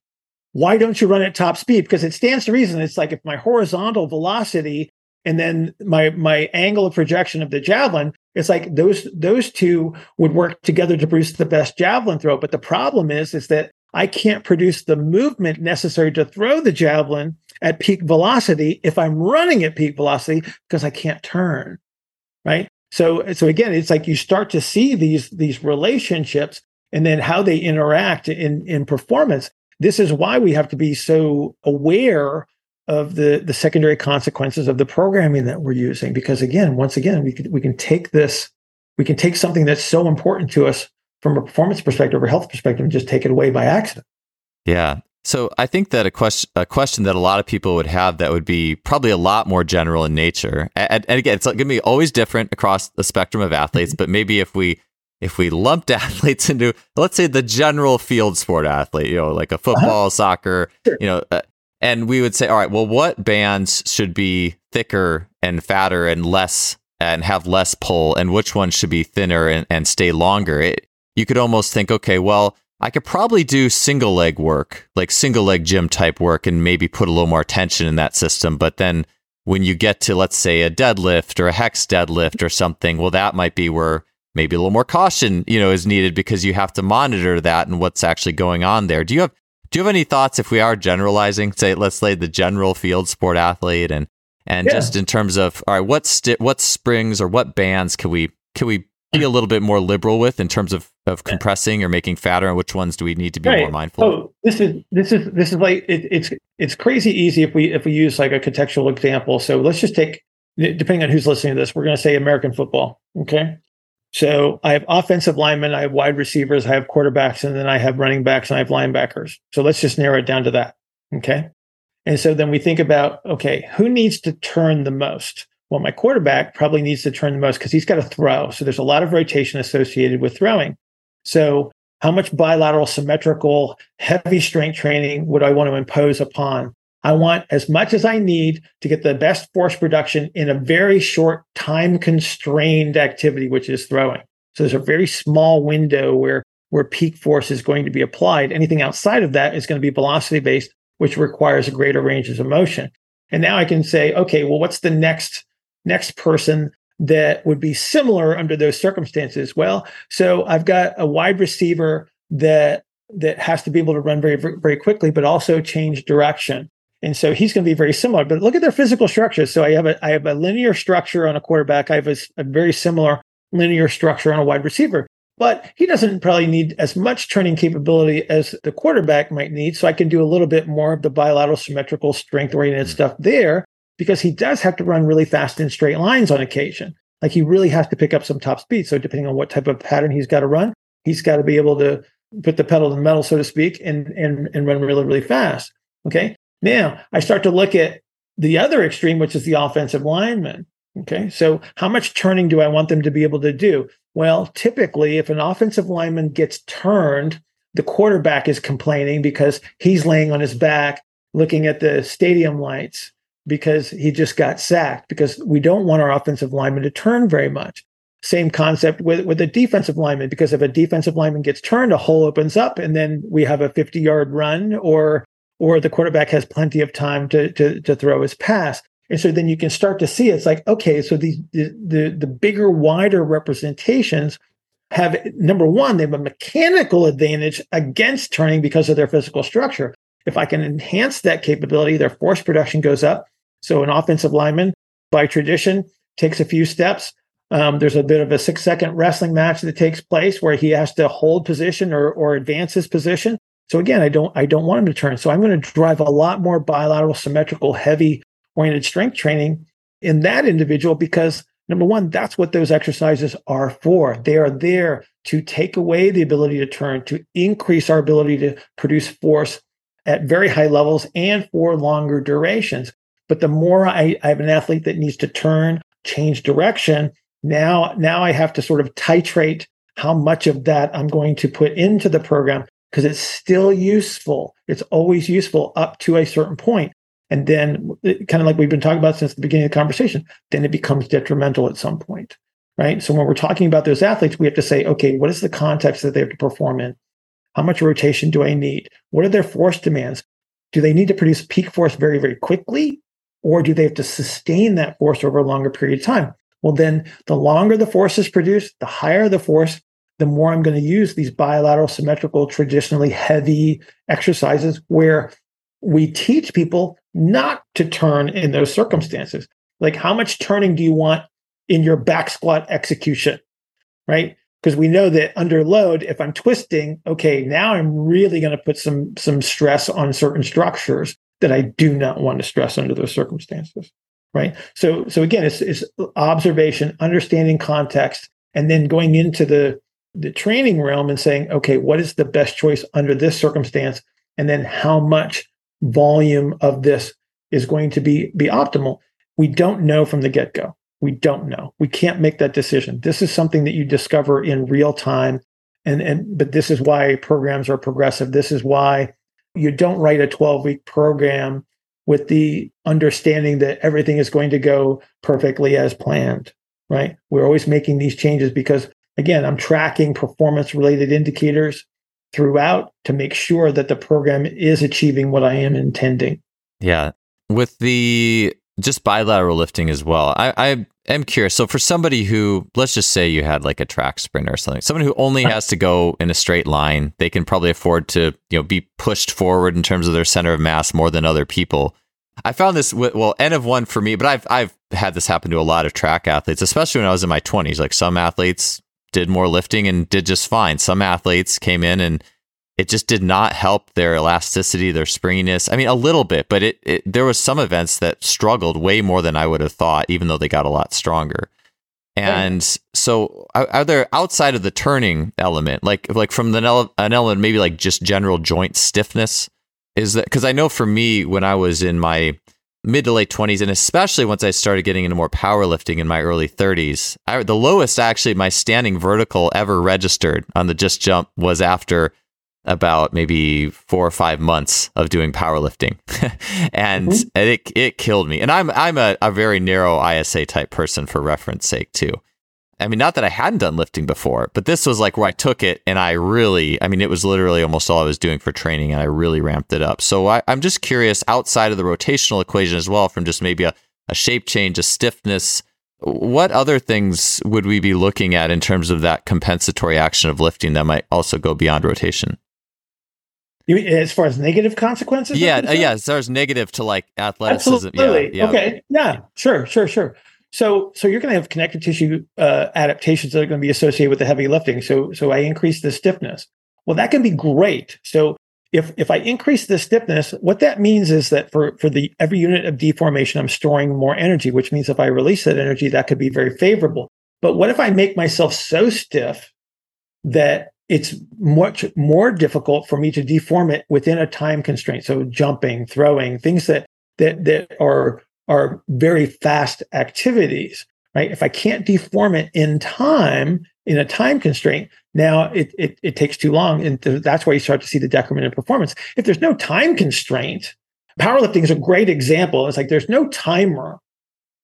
why don't you run at top speed? Because it stands to reason. It's like if my horizontal velocity and then my my angle of projection of the javelin, it's like those those two would work together to produce the best javelin throw. But the problem is, is that I can't produce the movement necessary to throw the javelin at peak velocity if I'm running at peak velocity because I can't turn. Right. So so again, it's like you start to see these these relationships and then how they interact in in performance this is why we have to be so aware of the the secondary consequences of the programming that we're using. Because again once again we can we can take this we can take something that's so important to us from a performance perspective or health perspective and just take it away by accident. Yeah. So i think that a question a question that a lot of people would have that would be probably a lot more general in nature and, and again it's going to be always different across the spectrum of athletes mm-hmm. but maybe if we if we lumped athletes into let's say the general field sport athlete you know like a uh-huh. football uh-huh. soccer sure. you know uh, and we would say all right well what bands should be thicker and fatter and less and have less pull and which ones should be thinner and, and stay longer it, you could almost think okay well i could probably do single leg work like single leg gym type work and maybe put a little more tension in that system but then when you get to let's say a deadlift or a hex deadlift or something well that might be where maybe a little more caution, you know, is needed because you have to monitor that and what's actually going on there. Do you have do you have any thoughts if we are generalizing, say let's say the general field sport athlete and and yeah. just in terms of all right, what st- what springs or what bands can we can we be a little bit more liberal with in terms of of compressing or making fatter and which ones do we need to be right. more mindful oh, of? this is this is this is like it, it's it's crazy easy if we if we use like a contextual example. So let's just take depending on who's listening to this, we're going to say American football. Okay. So I have offensive linemen, I have wide receivers, I have quarterbacks, and then I have running backs and I have linebackers. So let's just narrow it down to that. Okay. And so then we think about, okay, who needs to turn the most? Well, my quarterback probably needs to turn the most because he's got to throw. So there's a lot of rotation associated with throwing. So how much bilateral symmetrical heavy strength training would I want to impose upon? I want as much as I need to get the best force production in a very short time constrained activity, which is throwing. So there's a very small window where where peak force is going to be applied. Anything outside of that is going to be velocity based, which requires greater ranges of motion. And now I can say, okay, well, what's the next next person that would be similar under those circumstances? Well, so I've got a wide receiver that that has to be able to run very very quickly, but also change direction. And so he's going to be very similar. But look at their physical structure. So I have a I have a linear structure on a quarterback. I have a, a very similar linear structure on a wide receiver. But he doesn't probably need as much turning capability as the quarterback might need. So I can do a little bit more of the bilateral symmetrical strength oriented hmm. stuff there because he does have to run really fast in straight lines on occasion. Like he really has to pick up some top speed. So depending on what type of pattern he's got to run, he's got to be able to put the pedal to the metal, so to speak, and and and run really, really fast. Okay. Now I start to look at the other extreme, which is the offensive lineman. Okay. So how much turning do I want them to be able to do? Well, typically, if an offensive lineman gets turned, the quarterback is complaining because he's laying on his back looking at the stadium lights because he just got sacked because we don't want our offensive lineman to turn very much. Same concept with, with a defensive lineman, because if a defensive lineman gets turned, a hole opens up and then we have a 50 yard run or or the quarterback has plenty of time to, to, to throw his pass. And so then you can start to see it's like, okay, so these the, the, the bigger, wider representations have number one, they have a mechanical advantage against turning because of their physical structure. If I can enhance that capability, their force production goes up. So an offensive lineman, by tradition, takes a few steps. Um, there's a bit of a six second wrestling match that takes place where he has to hold position or, or advance his position. So again, I don't I don't want them to turn. So I'm going to drive a lot more bilateral, symmetrical, heavy oriented strength training in that individual because number one, that's what those exercises are for. They are there to take away the ability to turn, to increase our ability to produce force at very high levels and for longer durations. But the more I, I have an athlete that needs to turn, change direction, now now I have to sort of titrate how much of that I'm going to put into the program because it's still useful. It's always useful up to a certain point. And then, kind of like we've been talking about since the beginning of the conversation, then it becomes detrimental at some point, right? So when we're talking about those athletes, we have to say, okay, what is the context that they have to perform in? How much rotation do I need? What are their force demands? Do they need to produce peak force very, very quickly? Or do they have to sustain that force over a longer period of time? Well, then the longer the force is produced, the higher the force, the more I'm going to use these bilateral, symmetrical, traditionally heavy exercises where we teach people not to turn in those circumstances. Like, how much turning do you want in your back squat execution? Right? Because we know that under load, if I'm twisting, okay, now I'm really going to put some some stress on certain structures that I do not want to stress under those circumstances. Right. So so again, it's, it's observation, understanding context, and then going into the the training realm and saying, okay, what is the best choice under this circumstance? And then how much volume of this is going to be be optimal? We don't know from the get-go. We don't know. We can't make that decision. This is something that you discover in real time. And, and but this is why programs are progressive. This is why you don't write a 12-week program with the understanding that everything is going to go perfectly as planned, right? We're always making these changes because again, I'm tracking performance related indicators throughout to make sure that the program is achieving what I am intending. Yeah. With the just bilateral lifting as well, I, I am curious. So, for somebody who, let's just say you had like a track sprinter or something, someone who only has to go in a straight line, they can probably afford to, you know, be pushed forward in terms of their center of mass more than other people. I found this well, N of one for me, but I've I've had this happen to a lot of track athletes, especially when I was in my twenties. Like some athletes did more lifting and did just fine. Some athletes came in and it just did not help their elasticity, their springiness. I mean, a little bit, but it, it there was some events that struggled way more than I would have thought, even though they got a lot stronger. And so, are, are, there outside of the turning element, like like from the an element maybe like just general joint stiffness? Is that because I know for me when I was in my mid to late 20s and especially once i started getting into more powerlifting in my early 30s I, the lowest actually my standing vertical ever registered on the just jump was after about maybe four or five months of doing powerlifting, and mm-hmm. it it killed me. And I'm I'm a, a very narrow ISA type person for reference sake too. I mean, not that I hadn't done lifting before, but this was like where I took it and I really, I mean, it was literally almost all I was doing for training and I really ramped it up. So I, am just curious outside of the rotational equation as well, from just maybe a, a shape change, a stiffness, what other things would we be looking at in terms of that compensatory action of lifting that might also go beyond rotation? You mean as far as negative consequences? Yeah, uh, yeah. As far as negative to like athleticism. Absolutely. Yeah, yeah. Okay. Yeah. Sure. Sure. Sure. So, so you're going to have connective tissue uh, adaptations that are going to be associated with the heavy lifting. So, so I increase the stiffness. Well, that can be great. So, if if I increase the stiffness, what that means is that for for the every unit of deformation, I'm storing more energy. Which means if I release that energy, that could be very favorable. But what if I make myself so stiff that it's much more difficult for me to deform it within a time constraint. So jumping, throwing, things that that that are are very fast activities, right? If I can't deform it in time, in a time constraint, now it, it, it takes too long. And th- that's why you start to see the decrement in performance. If there's no time constraint, powerlifting is a great example. It's like there's no timer.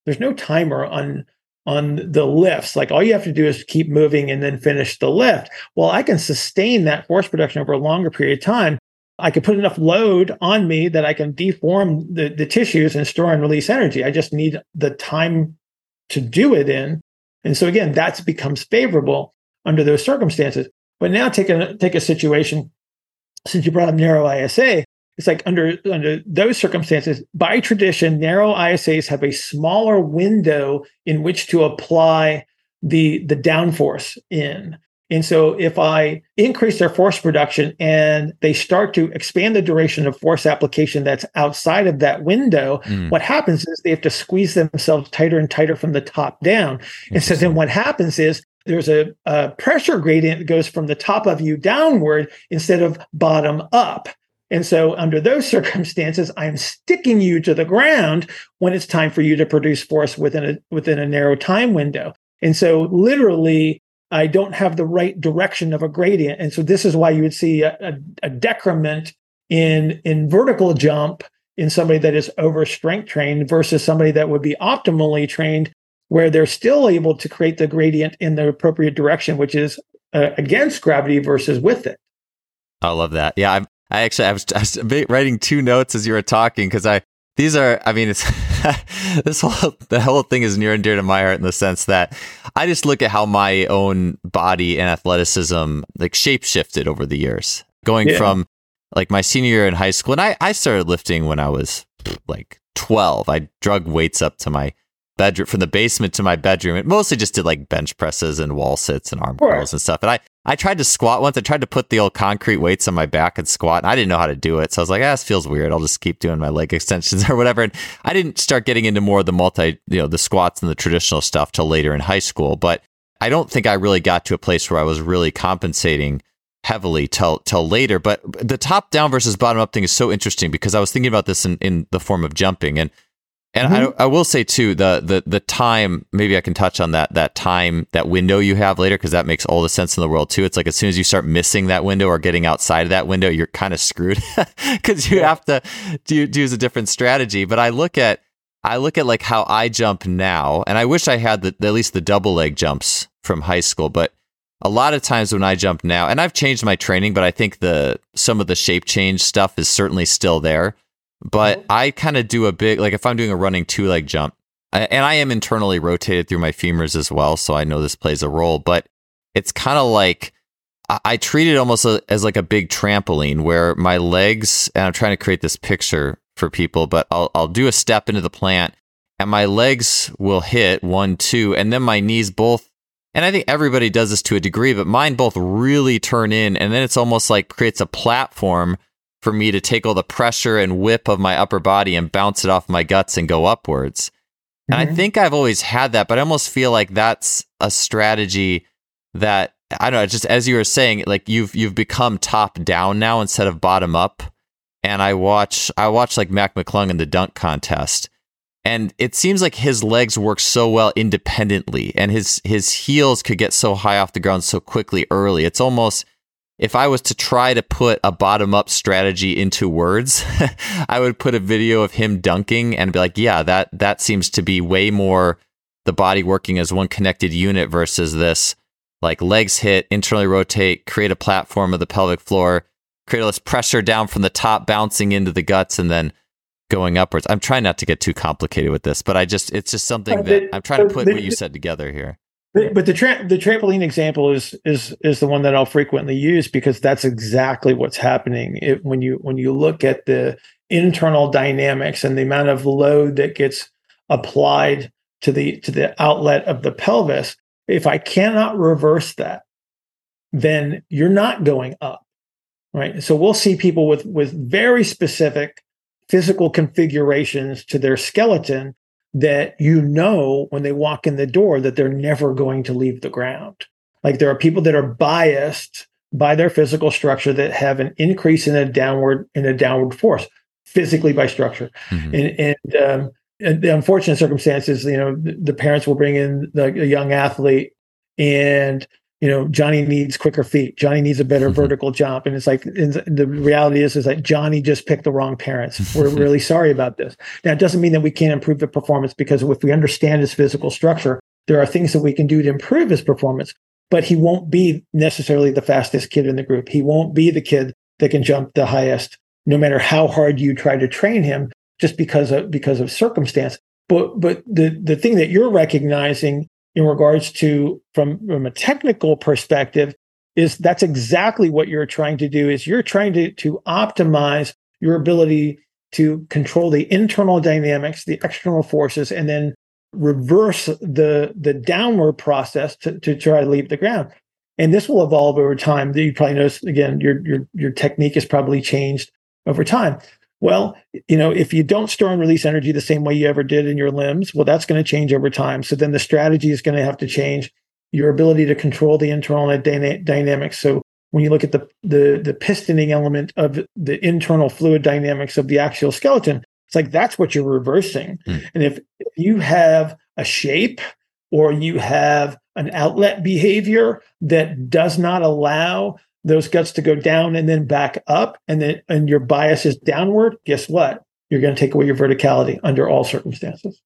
There's no timer on on the lifts. Like all you have to do is keep moving and then finish the lift. Well, I can sustain that force production over a longer period of time. I can put enough load on me that I can deform the, the tissues and store and release energy. I just need the time to do it in. And so again, that becomes favorable under those circumstances. But now take a take a situation, since you brought up narrow ISA, it's like under under those circumstances by tradition narrow isas have a smaller window in which to apply the the downforce in and so if i increase their force production and they start to expand the duration of force application that's outside of that window mm. what happens is they have to squeeze themselves tighter and tighter from the top down and so then what happens is there's a, a pressure gradient that goes from the top of you downward instead of bottom up and so, under those circumstances, I'm sticking you to the ground when it's time for you to produce force within a within a narrow time window. And so, literally, I don't have the right direction of a gradient. And so, this is why you would see a, a, a decrement in in vertical jump in somebody that is over strength trained versus somebody that would be optimally trained, where they're still able to create the gradient in the appropriate direction, which is uh, against gravity versus with it. I love that. Yeah, I'm I actually I was, I was writing two notes as you were talking because I these are I mean it's this whole the whole thing is near and dear to my heart in the sense that I just look at how my own body and athleticism like shape shifted over the years, going yeah. from like my senior year in high school, and I I started lifting when I was like twelve. I drug weights up to my bedroom from the basement to my bedroom. It mostly just did like bench presses and wall sits and arm curls and stuff. And I, I tried to squat once. I tried to put the old concrete weights on my back and squat. And I didn't know how to do it. So I was like, ah, this feels weird. I'll just keep doing my leg extensions or whatever. And I didn't start getting into more of the multi, you know, the squats and the traditional stuff till later in high school. But I don't think I really got to a place where I was really compensating heavily till till later. But the top down versus bottom up thing is so interesting because I was thinking about this in, in the form of jumping. And and mm-hmm. I, I will say too the the the time maybe I can touch on that that time that window you have later because that makes all the sense in the world too. It's like as soon as you start missing that window or getting outside of that window, you're kind of screwed because you yeah. have to do, do use a different strategy. But I look at I look at like how I jump now, and I wish I had the, at least the double leg jumps from high school, but a lot of times when I jump now, and I've changed my training, but I think the some of the shape change stuff is certainly still there. But oh. I kind of do a big, like if I'm doing a running two leg jump, and I am internally rotated through my femurs as well. So I know this plays a role, but it's kind of like I treat it almost as like a big trampoline where my legs, and I'm trying to create this picture for people, but I'll, I'll do a step into the plant and my legs will hit one, two, and then my knees both. And I think everybody does this to a degree, but mine both really turn in. And then it's almost like creates a platform for me to take all the pressure and whip of my upper body and bounce it off my guts and go upwards. And mm-hmm. I think I've always had that, but I almost feel like that's a strategy that I don't know, just as you were saying, like you've you've become top down now instead of bottom up. And I watch I watch like Mac McClung in the dunk contest. And it seems like his legs work so well independently and his his heels could get so high off the ground so quickly early. It's almost if I was to try to put a bottom up strategy into words, I would put a video of him dunking and be like, yeah, that that seems to be way more the body working as one connected unit versus this like legs hit, internally rotate, create a platform of the pelvic floor, create this pressure down from the top, bouncing into the guts, and then going upwards. I'm trying not to get too complicated with this, but I just it's just something that I'm trying to put what you said together here. But the tra- the trampoline example is is is the one that I'll frequently use because that's exactly what's happening. It, when you when you look at the internal dynamics and the amount of load that gets applied to the to the outlet of the pelvis, if I cannot reverse that, then you're not going up, right? So we'll see people with with very specific physical configurations to their skeleton that you know when they walk in the door that they're never going to leave the ground. Like there are people that are biased by their physical structure that have an increase in a downward in a downward force physically by structure. Mm-hmm. And, and, um, and, the unfortunate circumstances, you know, the, the parents will bring in the, a young athlete and you know, Johnny needs quicker feet. Johnny needs a better mm-hmm. vertical jump. And it's like, and the reality is, is that Johnny just picked the wrong parents. We're really sorry about this. Now, it doesn't mean that we can't improve the performance because if we understand his physical structure, there are things that we can do to improve his performance, but he won't be necessarily the fastest kid in the group. He won't be the kid that can jump the highest, no matter how hard you try to train him, just because of, because of circumstance. But, but the, the thing that you're recognizing in regards to from, from a technical perspective is that's exactly what you're trying to do is you're trying to, to optimize your ability to control the internal dynamics the external forces and then reverse the the downward process to, to try to leave the ground. And this will evolve over time. You probably notice again your your your technique has probably changed over time well, you know, if you don't store and release energy the same way you ever did in your limbs, well, that's going to change over time. So then the strategy is going to have to change your ability to control the internal dyna- dynamics. So when you look at the, the the pistoning element of the internal fluid dynamics of the axial skeleton, it's like that's what you're reversing. Mm. And if, if you have a shape or you have an outlet behavior that does not allow those guts to go down and then back up and then and your bias is downward guess what? You're going to take away your verticality under all circumstances.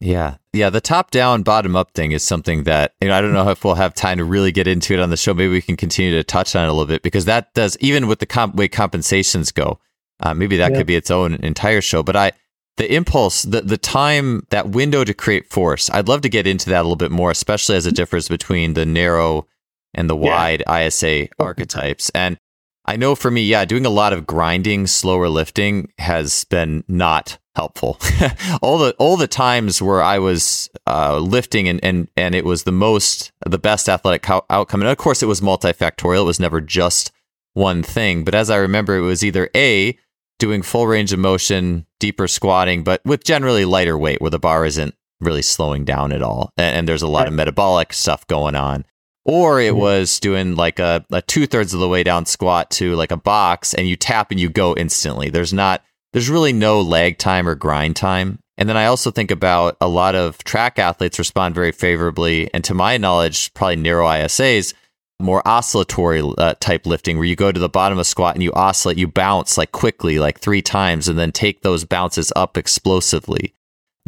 Yeah. Yeah the top down bottom up thing is something that you know i don't know if we'll have time to really get into it on the show. Maybe we can continue to touch on it a little bit because that does even with the comp- way compensations go uh, maybe that yeah. could be its own entire show but i the impulse the, the time that window to create force i'd love to get into that a little bit more especially as it differs between the narrow and the wide. ISA archetypes. And I know for me, yeah, doing a lot of grinding, slower lifting has been not helpful. all the all the times where I was uh, lifting and, and and it was the most the best athletic co- outcome, and of course it was multifactorial. It was never just one thing. But as I remember, it was either a doing full range of motion, deeper squatting, but with generally lighter weight, where the bar isn't really slowing down at all, and, and there's a lot right. of metabolic stuff going on or it was doing like a, a two thirds of the way down squat to like a box and you tap and you go instantly. There's not, there's really no lag time or grind time. And then I also think about a lot of track athletes respond very favorably. And to my knowledge, probably narrow ISAs, more oscillatory uh, type lifting where you go to the bottom of squat and you oscillate, you bounce like quickly, like three times, and then take those bounces up explosively.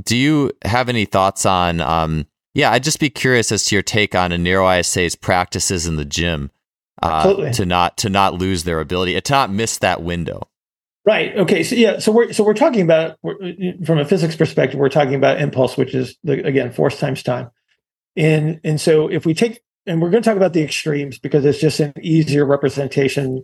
Do you have any thoughts on um, yeah, I'd just be curious as to your take on a narrow ISA's practices in the gym uh, to not to not lose their ability, to not miss that window. Right. Okay. So yeah. So we're so we're talking about from a physics perspective, we're talking about impulse, which is the, again force times time, and and so if we take and we're going to talk about the extremes because it's just an easier representation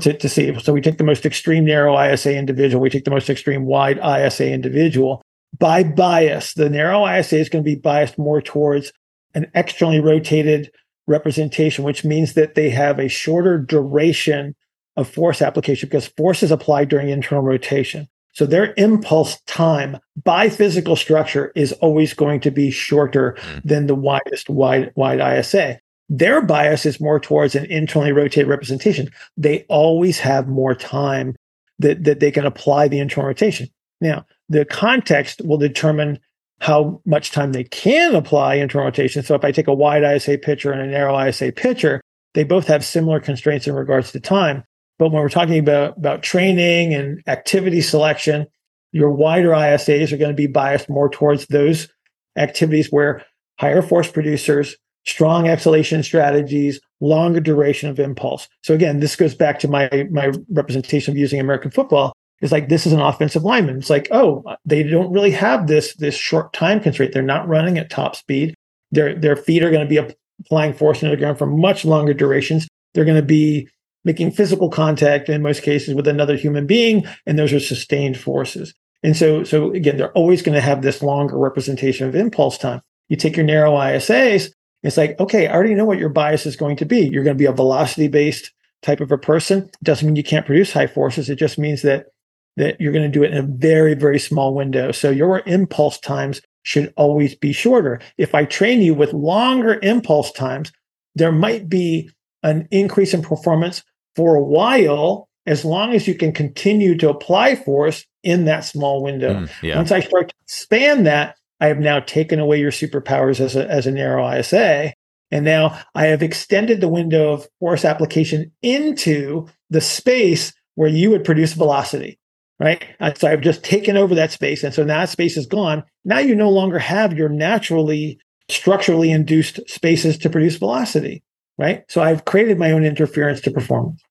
to, to see. So we take the most extreme narrow ISA individual, we take the most extreme wide ISA individual, by bias, the narrow ISA is going to be biased more towards an externally rotated representation, which means that they have a shorter duration of force application because force is applied during internal rotation. So their impulse time by physical structure is always going to be shorter mm. than the widest wide wide ISA. Their bias is more towards an internally rotated representation. They always have more time that, that they can apply the internal rotation. Now, the context will determine how much time they can apply internal rotation. So if I take a wide ISA pitcher and a narrow ISA pitcher, they both have similar constraints in regards to time. But when we're talking about, about training and activity selection, your wider ISAs are going to be biased more towards those activities where higher force producers, strong exhalation strategies, longer duration of impulse. So again, this goes back to my my representation of using American football. It's like this is an offensive lineman. It's like, oh, they don't really have this this short time constraint. They're not running at top speed. Their their feet are going to be applying force into the ground for much longer durations. They're going to be making physical contact in most cases with another human being, and those are sustained forces. And so, so again, they're always going to have this longer representation of impulse time. You take your narrow ISAs, it's like, okay, I already know what your bias is going to be. You're going to be a velocity based type of a person. It doesn't mean you can't produce high forces. It just means that that you're going to do it in a very, very small window. So your impulse times should always be shorter. If I train you with longer impulse times, there might be an increase in performance for a while as long as you can continue to apply force in that small window. Mm, yeah. Once I start to expand that, I have now taken away your superpowers as a, as a narrow ISA. And now I have extended the window of force application into the space where you would produce velocity, right? So I've just taken over that space. And so now that space is gone. Now you no longer have your naturally structurally induced spaces to produce velocity, right? So I've created my own interference to performance.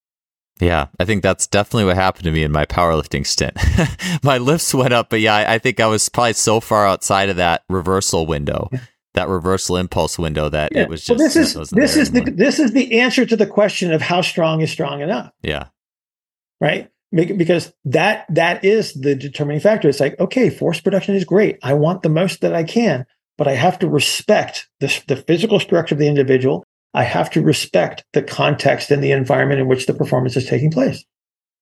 Yeah, I think that's definitely what happened to me in my powerlifting stint. my lifts went up, but yeah, I, I, think I was probably so far outside of that reversal window, yeah. that reversal impulse window that yeah. it was just. Well, this is this is anymore. the this is the answer to the question of how strong is strong enough. Yeah. Right. Because that that is the determining factor. It's like okay, force production is great. I want the most that I can, but I have to respect the the physical structure of the individual I have to respect the context and the environment in which the performance is taking place.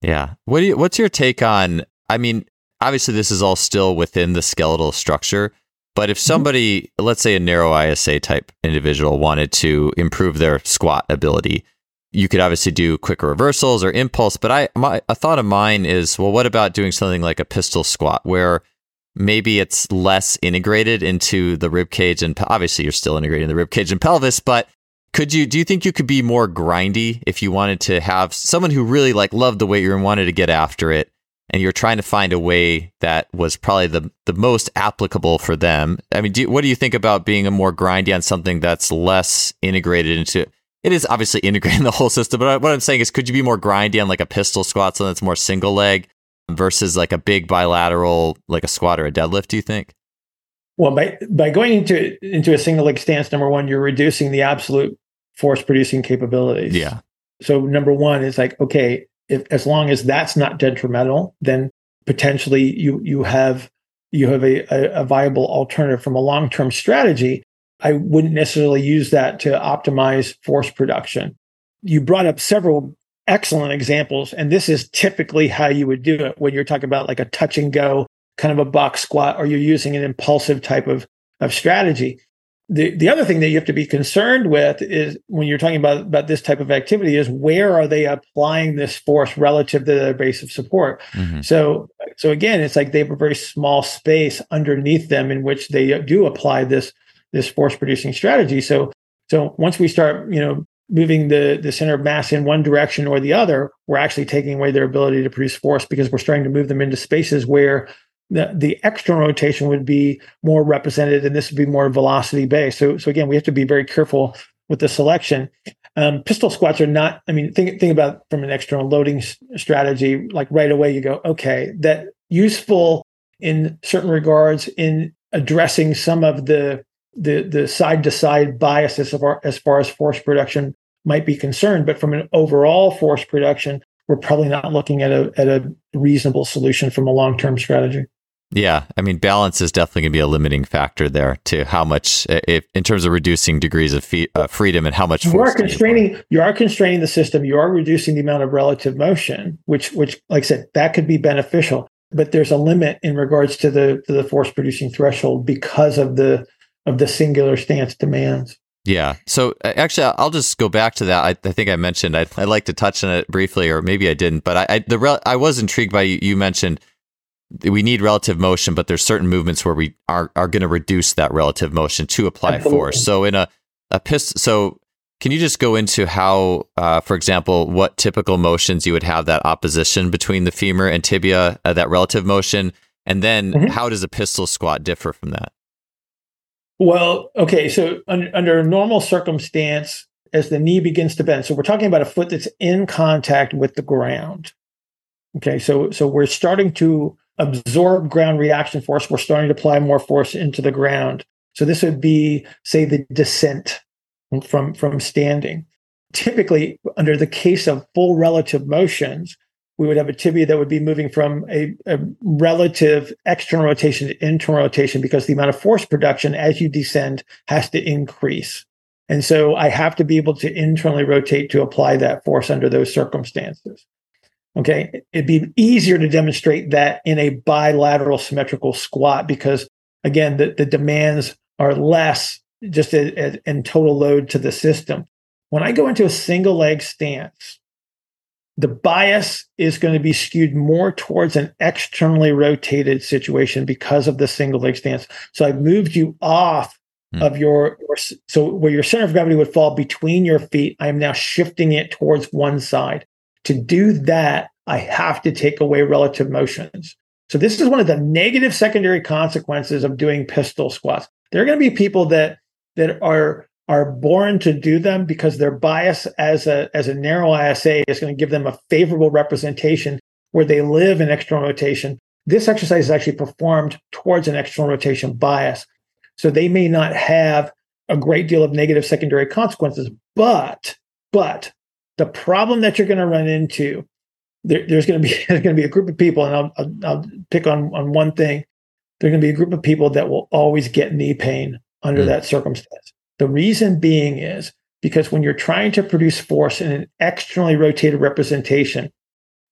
Yeah. What do you, what's your take on? I mean, obviously, this is all still within the skeletal structure, but if mm-hmm. somebody, mm-hmm. let's say a narrow ISA type individual, wanted to improve their squat ability, you could obviously do quicker reversals or impulse. But I, my, a thought of mine is, well, what about doing something like a pistol squat where maybe it's less integrated into the rib cage and obviously you're still integrating the rib cage and pelvis, but could you do you think you could be more grindy if you wanted to have someone who really like loved the weight and wanted to get after it and you're trying to find a way that was probably the the most applicable for them i mean do, what do you think about being a more grindy on something that's less integrated into it is obviously integrating the whole system but what i'm saying is could you be more grindy on like a pistol squat so that's more single leg versus like a big bilateral like a squat or a deadlift do you think well, by by going into into a single leg stance, number one, you're reducing the absolute force producing capabilities. Yeah. So number one is like, okay, if as long as that's not detrimental, then potentially you you have you have a, a, a viable alternative from a long term strategy. I wouldn't necessarily use that to optimize force production. You brought up several excellent examples, and this is typically how you would do it when you're talking about like a touch and go kind of a box squat, or you're using an impulsive type of, of strategy the, the other thing that you have to be concerned with is when you're talking about, about this type of activity is where are they applying this force relative to their base of support mm-hmm. so so again it's like they have a very small space underneath them in which they do apply this this force producing strategy so so once we start you know moving the the center of mass in one direction or the other we're actually taking away their ability to produce force because we're starting to move them into spaces where the, the external rotation would be more represented and this would be more velocity based. So, so again, we have to be very careful with the selection. Um, pistol squats are not, I mean, think, think about from an external loading strategy, like right away you go, okay, that useful in certain regards in addressing some of the the the side to side biases of our, as far as force production might be concerned, but from an overall force production, we're probably not looking at a at a reasonable solution from a long term strategy. Yeah, I mean, balance is definitely going to be a limiting factor there to how much, if, in terms of reducing degrees of fee, uh, freedom and how much you are constraining. You are constraining the system. You are reducing the amount of relative motion, which, which, like I said, that could be beneficial. but there's a limit in regards to the to the force producing threshold because of the of the singular stance demands. Yeah. So actually, I'll just go back to that. I, I think I mentioned I'd, I'd, like to touch on it briefly, or maybe I didn't. But I, I the I was intrigued by you, you mentioned we need relative motion, but there's certain movements where we are are going to reduce that relative motion to apply Absolutely. force. So in a a pistol, so can you just go into how, uh, for example, what typical motions you would have that opposition between the femur and tibia, uh, that relative motion, and then mm-hmm. how does a pistol squat differ from that? Well, okay, so un- under normal circumstance, as the knee begins to bend, so we're talking about a foot that's in contact with the ground. Okay, so so we're starting to absorb ground reaction force. We're starting to apply more force into the ground. So this would be, say, the descent from, from standing. Typically, under the case of full relative motions, we would have a tibia that would be moving from a, a, relative external rotation to internal rotation because the amount of force production as you descend has to increase. And so I have to be able to internally rotate to apply that force under those circumstances. Okay. It'd be easier to demonstrate that in a bilateral symmetrical squat because, again, the, the demands are less just in total load to the system. When I go into a single leg stance, the bias is going to be skewed more towards an externally rotated situation because of the single leg stance. So I've moved you off mm. of your, your, so where your center of gravity would fall between your feet, I am now shifting it towards one side. To do that, I have to take away relative motions. So this is one of the negative secondary consequences of doing pistol squats. There are going to be people that that are are born to do them because their bias as a as a narrow ISA is going to give them a favorable representation where they live in external rotation. This exercise is actually performed towards an external rotation bias. So they may not have a great deal of negative secondary consequences, but but the problem that you're going to run into there, there's going to be there's going to be a group of people, and I'll, I'll, I'll pick on on one thing. There's going to be a group of people that will always get knee pain under mm. that circumstance. The reason being is because when you're trying to produce force in an externally rotated representation,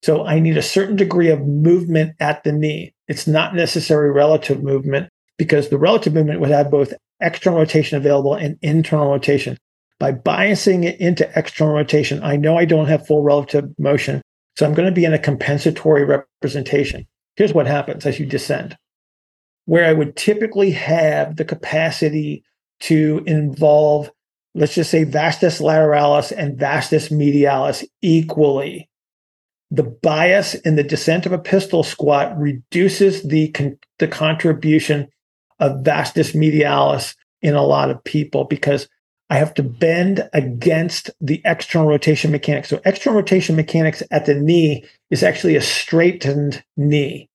so I need a certain degree of movement at the knee. It's not necessary relative movement because the relative movement would have both external rotation available and internal rotation. By biasing it into external rotation, I know I don't have full relative motion. So I'm going to be in a compensatory representation. Here's what happens as you descend. Where I would typically have the capacity to involve, let's just say, vastus lateralis and vastus medialis equally. The bias in the descent of a pistol squat reduces the, con- the contribution of vastus medialis in a lot of people because I have to bend against the external rotation mechanics. So external rotation mechanics at the knee is actually a straightened knee.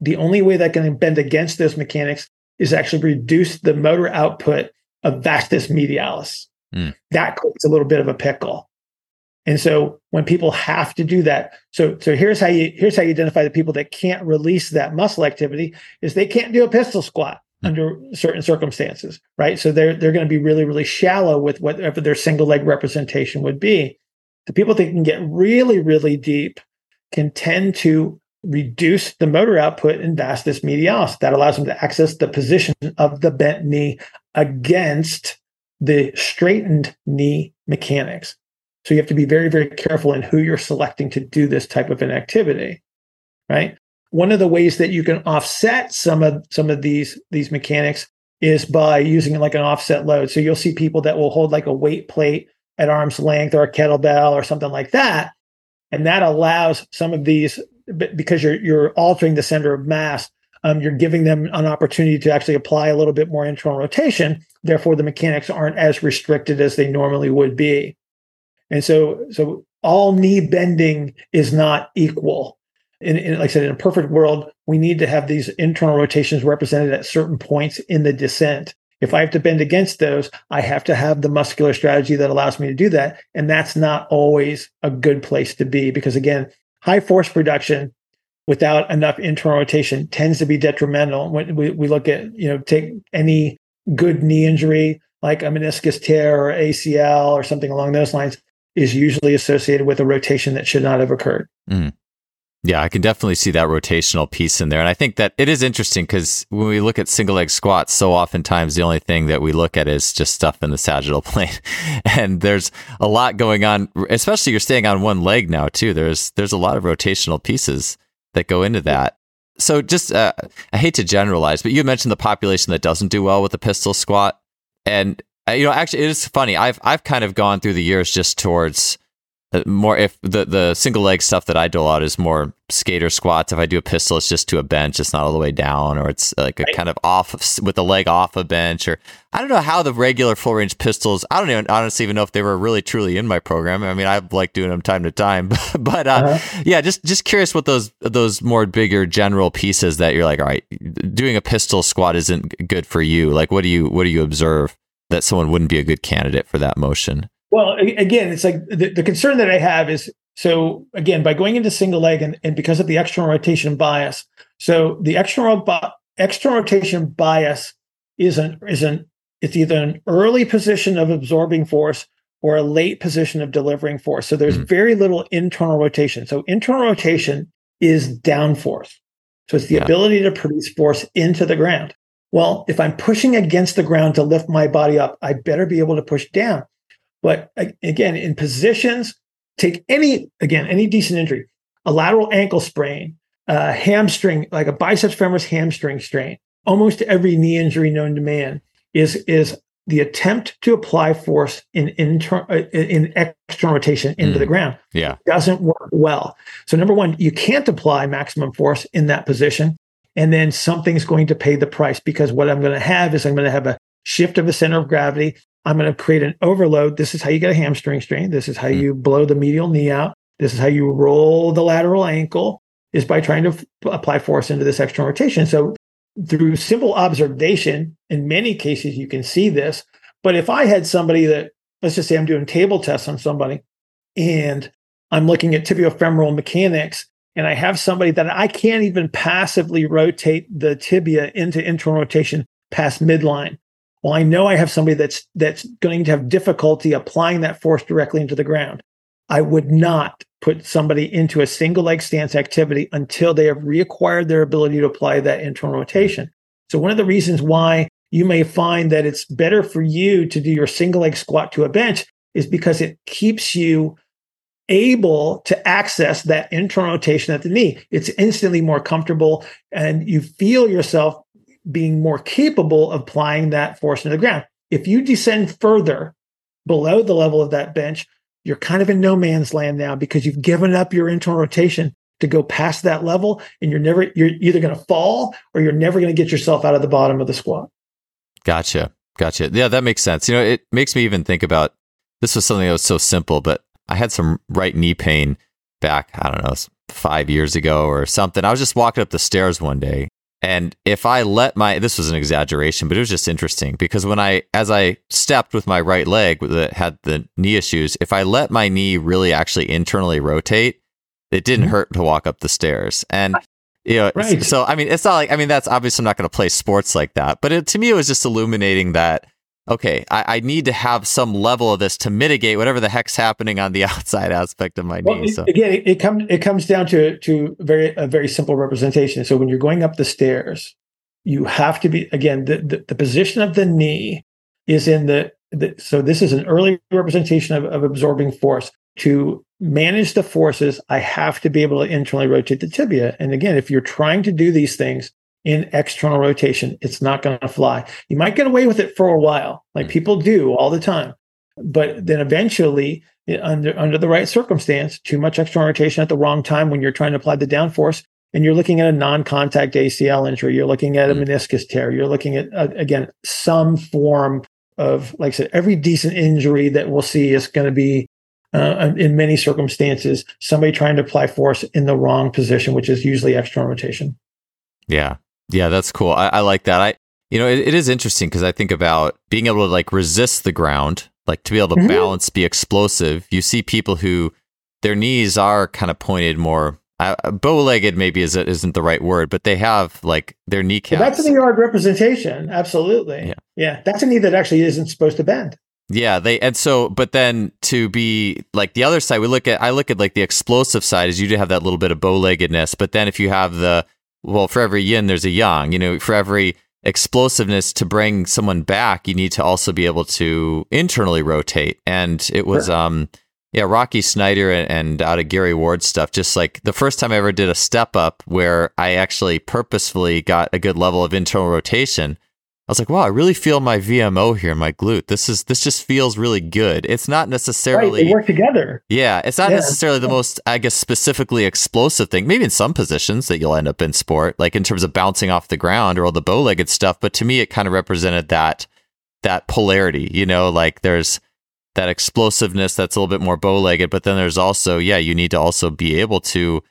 The only way that can bend against those mechanics is actually reduce the motor output of vastus medialis. Mm. That creates a little bit of a pickle. And so when people have to do that, so so here's how you here's how you identify the people that can't release that muscle activity is they can't do a pistol squat under certain circumstances, right? So they're they're going to be really really shallow with whatever their single leg representation would be. The people that can get really really deep can tend to reduce the motor output in vastus medialis. That allows them to access the position of the bent knee against the straightened knee mechanics. So you have to be very very careful in who you're selecting to do this type of an activity, right? One of the ways that you can offset some of some of these these mechanics is by using like an offset load. So you'll see people that will hold like a weight plate at arm's length or a kettlebell or something like that, and that allows some of these because you're you're altering the center of mass. Um, you're giving them an opportunity to actually apply a little bit more internal rotation. Therefore, the mechanics aren't as restricted as they normally would be. And so, so all knee bending is not equal in, in, like I said, in a perfect world, we need to have these internal rotations represented at certain points in the descent. If I have to bend against those, I have to have the muscular strategy that allows me to do that. And that's not always a good place to be because, again, high force production without enough internal rotation tends to be detrimental. When we, we look at, you know, take any good knee injury like a meniscus tear or ACL or something along those lines is usually associated with a rotation that should not have occurred. Mm. Yeah, I can definitely see that rotational piece in there. And I think that it is interesting because when we look at single leg squats, so oftentimes the only thing that we look at is just stuff in the sagittal plane. and there's a lot going on, especially you're staying on one leg now too. There's there's a lot of rotational pieces that go into that. So just uh, I hate to generalize, but you mentioned the population that doesn't do well with the pistol squat. And uh, you know, actually it is funny. I've I've kind of gone through the years just towards more if the the single leg stuff that I do a lot is more skater squats. If I do a pistol, it's just to a bench. It's not all the way down, or it's like a right. kind of off with the leg off a bench. Or I don't know how the regular full range pistols. I don't even honestly even know if they were really truly in my program. I mean, I like doing them time to time, but uh, uh-huh. yeah, just just curious what those those more bigger general pieces that you're like, all right, doing a pistol squat isn't good for you. Like, what do you what do you observe that someone wouldn't be a good candidate for that motion? Well, again, it's like the, the concern that I have is so again by going into single leg and, and because of the external rotation bias. So the external external rotation bias is an is an it's either an early position of absorbing force or a late position of delivering force. So there's mm-hmm. very little internal rotation. So internal rotation is down force. So it's the yeah. ability to produce force into the ground. Well, if I'm pushing against the ground to lift my body up, I better be able to push down. But again, in positions, take any, again, any decent injury, a lateral ankle sprain, a hamstring, like a biceps femoris hamstring strain, almost every knee injury known to man is, is the attempt to apply force in inter, uh, in external rotation into mm. the ground. Yeah. Doesn't work well. So number one, you can't apply maximum force in that position. And then something's going to pay the price because what I'm going to have is I'm going to have a shift of the center of gravity I'm going to create an overload. This is how you get a hamstring strain. This is how mm. you blow the medial knee out. This is how you roll the lateral ankle is by trying to f- apply force into this external rotation. So through simple observation, in many cases, you can see this. But if I had somebody that, let's just say I'm doing table tests on somebody and I'm looking at tibiofemoral mechanics and I have somebody that I can't even passively rotate the tibia into internal rotation past midline well, I know I have somebody that's that's going to have difficulty applying that force directly into the ground. I would not put somebody into a single leg stance activity until they have reacquired their ability to apply that internal rotation. So one of the reasons why you may find that it's better for you to do your single leg squat to a bench is because it keeps you able to access that internal rotation at the knee. It's instantly more comfortable and you feel yourself being more capable of applying that force into the ground. If you descend further below the level of that bench, you're kind of in no man's land now because you've given up your internal rotation to go past that level and you're never you're either going to fall or you're never going to get yourself out of the bottom of the squat. Gotcha. Gotcha. Yeah, that makes sense. You know, it makes me even think about this was something that was so simple, but I had some right knee pain back, I don't know, 5 years ago or something. I was just walking up the stairs one day and if I let my, this was an exaggeration, but it was just interesting because when I, as I stepped with my right leg that had the knee issues, if I let my knee really actually internally rotate, it didn't mm-hmm. hurt to walk up the stairs. And, you know, right. so I mean, it's not like, I mean, that's obviously I'm not going to play sports like that, but it, to me, it was just illuminating that okay, I, I, need to have some level of this to mitigate whatever the heck's happening on the outside aspect of my well, knee. So again, it, it comes it comes down to to very a very simple representation. So when you're going up the stairs, you have to be again the the, the position of the knee is in the, the so this is an early representation of, of absorbing force. To manage the forces, I have to be able to internally rotate the tibia. And again, if you're trying to do these things, in external rotation. It's not going to fly. You might get away with it for a while, like mm. people do all the time. But then eventually, under under the right circumstance, too much external rotation at the wrong time when you're trying to apply the downforce, and you're looking at a non-contact ACL injury, you're looking at a mm. meniscus tear, you're looking at uh, again some form of, like I said, every decent injury that we'll see is going to be uh, in many circumstances somebody trying to apply force in the wrong position, which is usually external rotation. Yeah, yeah, that's cool. I, I like that. I, you know, it, it is interesting because I think about being able to like resist the ground, like to be able to mm-hmm. balance, be explosive. You see people who their knees are kind of pointed more uh, bow-legged maybe is, isn't the right word, but they have like their kneecaps. Well, that's a knee yard representation. Absolutely. Yeah. Yeah. That's a knee that actually isn't supposed to bend. Yeah, they and so but then to be like the other side, we look at I look at like the explosive side is you do have that little bit of bow-leggedness, but then if you have the well, for every yin there's a yang, you know, for every explosiveness to bring someone back, you need to also be able to internally rotate. And it was sure. um yeah, Rocky Snyder and, and out of Gary Ward stuff, just like the first time I ever did a step up where I actually purposefully got a good level of internal rotation I was like, wow, I really feel my VMO here, my glute. This is this just feels really good. It's not necessarily right, they work together. Yeah, it's not yeah. necessarily the most, I guess, specifically explosive thing. Maybe in some positions that you'll end up in sport, like in terms of bouncing off the ground or all the bow-legged stuff. But to me, it kind of represented that that polarity. You know, like there's that explosiveness that's a little bit more bow-legged, but then there's also, yeah, you need to also be able to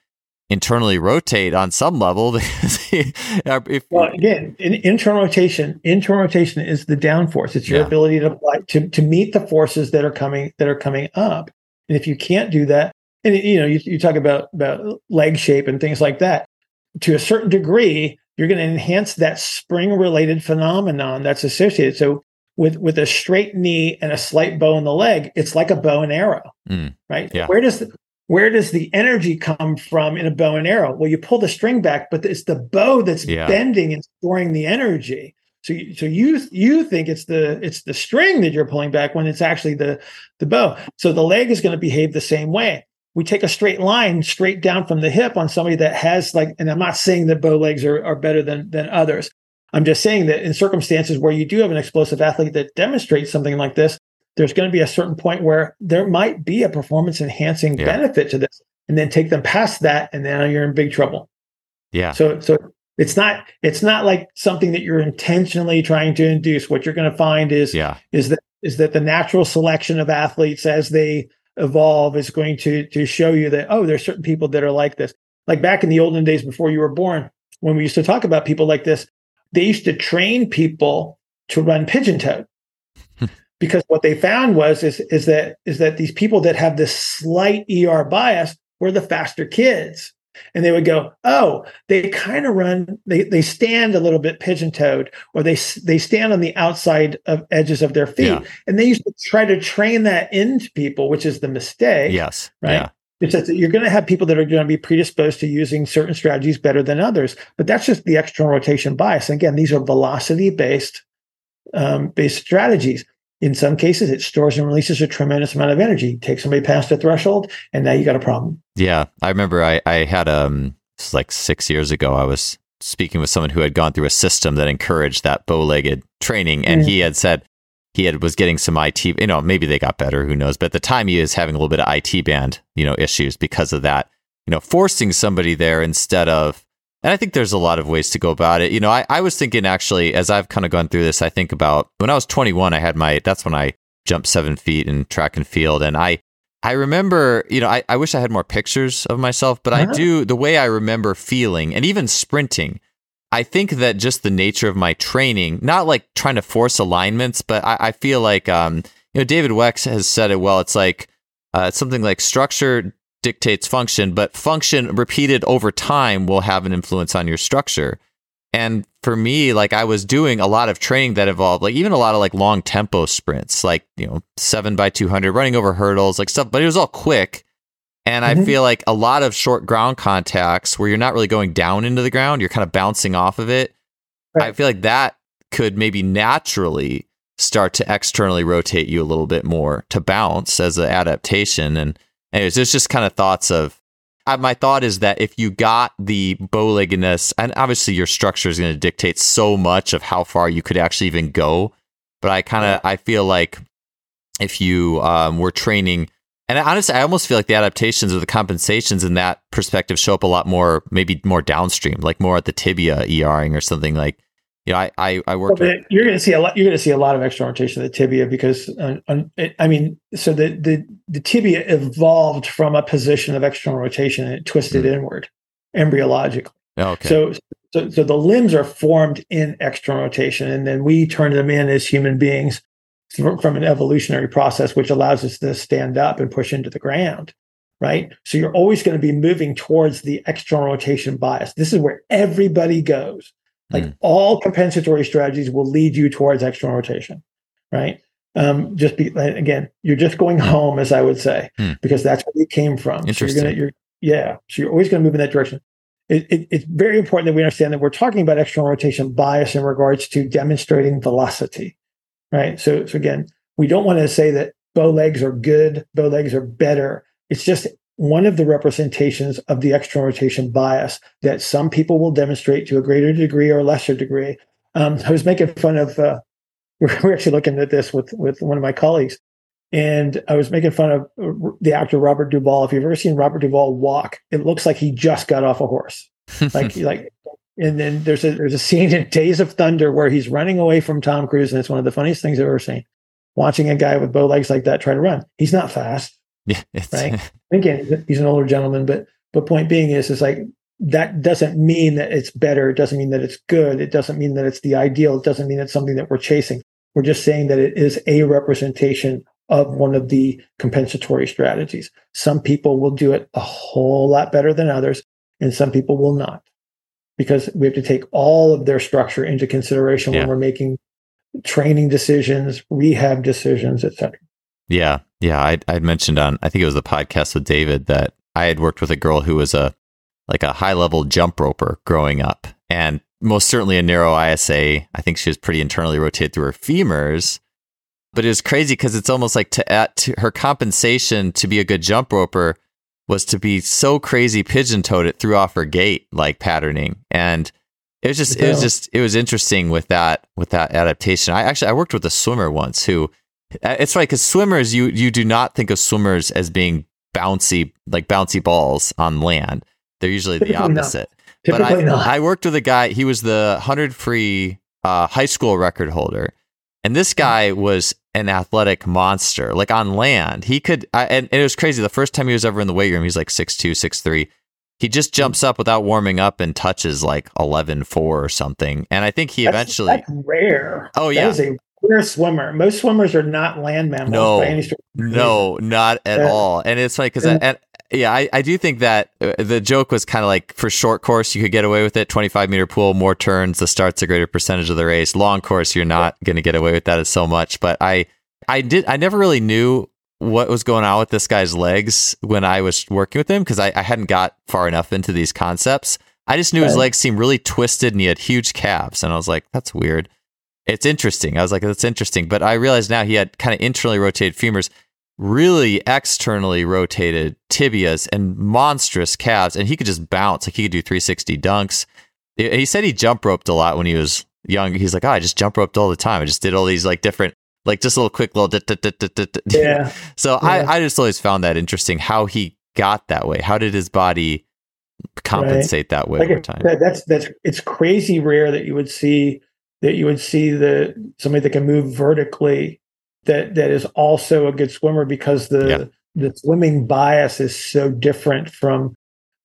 internally rotate on some level. if, well, again, in, internal rotation, internal rotation is the downforce. It's your yeah. ability to apply to, to meet the forces that are coming that are coming up. And if you can't do that, and you know, you, you talk about about leg shape and things like that. To a certain degree, you're going to enhance that spring related phenomenon that's associated. So with with a straight knee and a slight bow in the leg, it's like a bow and arrow, mm, right? Yeah. Where does the, where does the energy come from in a bow and arrow? Well, you pull the string back, but it's the bow that's yeah. bending and storing the energy. So, you, so you you think it's the it's the string that you're pulling back when it's actually the the bow. So the leg is going to behave the same way. We take a straight line straight down from the hip on somebody that has like, and I'm not saying that bow legs are, are better than than others. I'm just saying that in circumstances where you do have an explosive athlete that demonstrates something like this, there's going to be a certain point where there might be a performance enhancing yeah. benefit to this and then take them past that and then you're in big trouble. Yeah. So so it's not it's not like something that you're intentionally trying to induce. What you're going to find is yeah. is that is that the natural selection of athletes as they evolve is going to to show you that oh there's certain people that are like this. Like back in the olden days before you were born when we used to talk about people like this they used to train people to run pigeon toed because what they found was is, is that is that these people that have this slight ER bias were the faster kids. And they would go, oh, they kind of run, they, they stand a little bit pigeon toed, or they they stand on the outside of edges of their feet. Yeah. And they used to try to train that into people, which is the mistake. Yes. Right. Yeah. It's that you're going to have people that are going to be predisposed to using certain strategies better than others, but that's just the external rotation bias. And again, these are velocity based um, based strategies in some cases, it stores and releases a tremendous amount of energy. Take somebody past a threshold, and now you got a problem. Yeah, I remember I I had um like six years ago. I was speaking with someone who had gone through a system that encouraged that bow-legged training, and mm. he had said he had was getting some IT. You know, maybe they got better. Who knows? But at the time, he was having a little bit of IT band you know issues because of that. You know, forcing somebody there instead of and I think there's a lot of ways to go about it. You know, I, I was thinking actually, as I've kind of gone through this, I think about when I was 21, I had my, that's when I jumped seven feet in track and field. And I, I remember, you know, I, I wish I had more pictures of myself, but uh-huh. I do, the way I remember feeling and even sprinting, I think that just the nature of my training, not like trying to force alignments, but I, I feel like, um, you know, David Weck has said it well. It's like, uh, it's something like structure dictates function, but function repeated over time will have an influence on your structure. And for me, like I was doing a lot of training that involved like even a lot of like long tempo sprints, like, you know, seven by 200, running over hurdles, like stuff, but it was all quick. And mm-hmm. I feel like a lot of short ground contacts where you're not really going down into the ground, you're kind of bouncing off of it. Right. I feel like that could maybe naturally start to externally rotate you a little bit more to bounce as an adaptation. And Anyways, it's just kind of thoughts of my thought is that if you got the bow-leggedness, and obviously your structure is going to dictate so much of how far you could actually even go. But I kind of I feel like if you um, were training, and honestly, I almost feel like the adaptations or the compensations in that perspective show up a lot more, maybe more downstream, like more at the tibia ERing or something like you know, I I, I worked. Well, you're going to see a lot. You're going to see a lot of external rotation of the tibia because, uh, I mean, so the, the the tibia evolved from a position of external rotation and it twisted mm. inward, embryologically. Oh, okay. So, so so the limbs are formed in external rotation, and then we turn them in as human beings from an evolutionary process, which allows us to stand up and push into the ground. Right. So you're always going to be moving towards the external rotation bias. This is where everybody goes like mm. all compensatory strategies will lead you towards external rotation, right? Um, just be again, you're just going home, as I would say, Hmm. because that's where you came from. So you're Interesting. gonna, you're, yeah. So you're always going to move in that direction. It, it, it's very important that we understand that we're talking about external rotation bias in regards to demonstrating velocity, right? So, so again, we don't want to say that bow legs are good, bow legs are better. It's just one of the representations of the external rotation bias that some people will demonstrate to a greater degree or lesser degree. Um, I was making fun of. Uh, we're, actually looking at this with with one of my colleagues, and I was making fun of uh, the actor Robert Duvall. If you've ever seen Robert Duvall walk, it looks like he just got off a horse. Like like, and then there's a there's a scene in Days of Thunder where he's running away from Tom Cruise, and it's one of the funniest things I've ever seen. Watching a guy with bow legs like that try to run, he's not fast. yeah, Right. Again, he's an older gentleman, but but point being is is like that doesn't mean that it's better. It doesn't mean that it's good. It doesn't mean that it's the ideal. It doesn't mean it's something that we're chasing. We're just saying that it is a representation of one of the compensatory strategies. Some people will do it a whole lot better than others, and some people will not, because we have to take all of their structure into consideration Yeah. when we're making training decisions, rehab decisions, etc. Yeah, yeah. I I'd mentioned on I think it was the podcast with David that I had worked with a girl who was a like a high level jump roper growing up, and most certainly a narrow ISA. I think she was pretty internally rotated through her femurs, but it was crazy because it's almost like to, at, to her compensation to be a good jump roper was to be so crazy pigeon toed it threw off her gait like patterning and it was just it was just it was interesting with that with that adaptation i actually i worked with a swimmer once who Uh, it's right because swimmers you you do not think of swimmers as being bouncy like bouncy balls on land they're usually the Typically not. opposite but I, not. I worked with a guy he was the 100 free uh, high school record holder and this hmm. guy was an athletic monster like on land he could I, and, and it was crazy the first time he was ever in the weight room he's like six two, six three. he just hmm. jumps up without warming up and touches like 11.4 or something and i think he That's- eventually that's rare. Oh, yeah. is a rare swimmer. Most swimmers are not land mammals No. by any stretch. of the imagination. No, not at all. And it's funny because, Yeah. yeah, I, I do think that uh, the joke was kind of like for short course, you could get away with it. 25 meter pool, more turns, the start's a greater percentage of the race. Long course, you're not going to get away with that as so much. But I, I did, I never really knew what was going on with this guy's legs when I was working with him because I, I hadn't got far enough into these concepts. I just knew his legs seemed really twisted and he had huge calves. And I was like, that's weird. It's interesting. I was like, that's interesting. But I realized now he had kind of internally rotated femurs, really externally rotated tibias, and monstrous calves. And he could just bounce. Like he could do 360 dunks. He said he jump roped a lot when he was young. He's like, oh, I just jump roped all the time. I just did all these like different, like just little quick little. Yeah. So Yeah. I, I just always found that interesting how he got that way. How did his body compensate that way Like over time? that, that's that's it's crazy rare that you would see that you would see the somebody that can move vertically that that is also a good swimmer because the Yeah. the swimming bias is so different from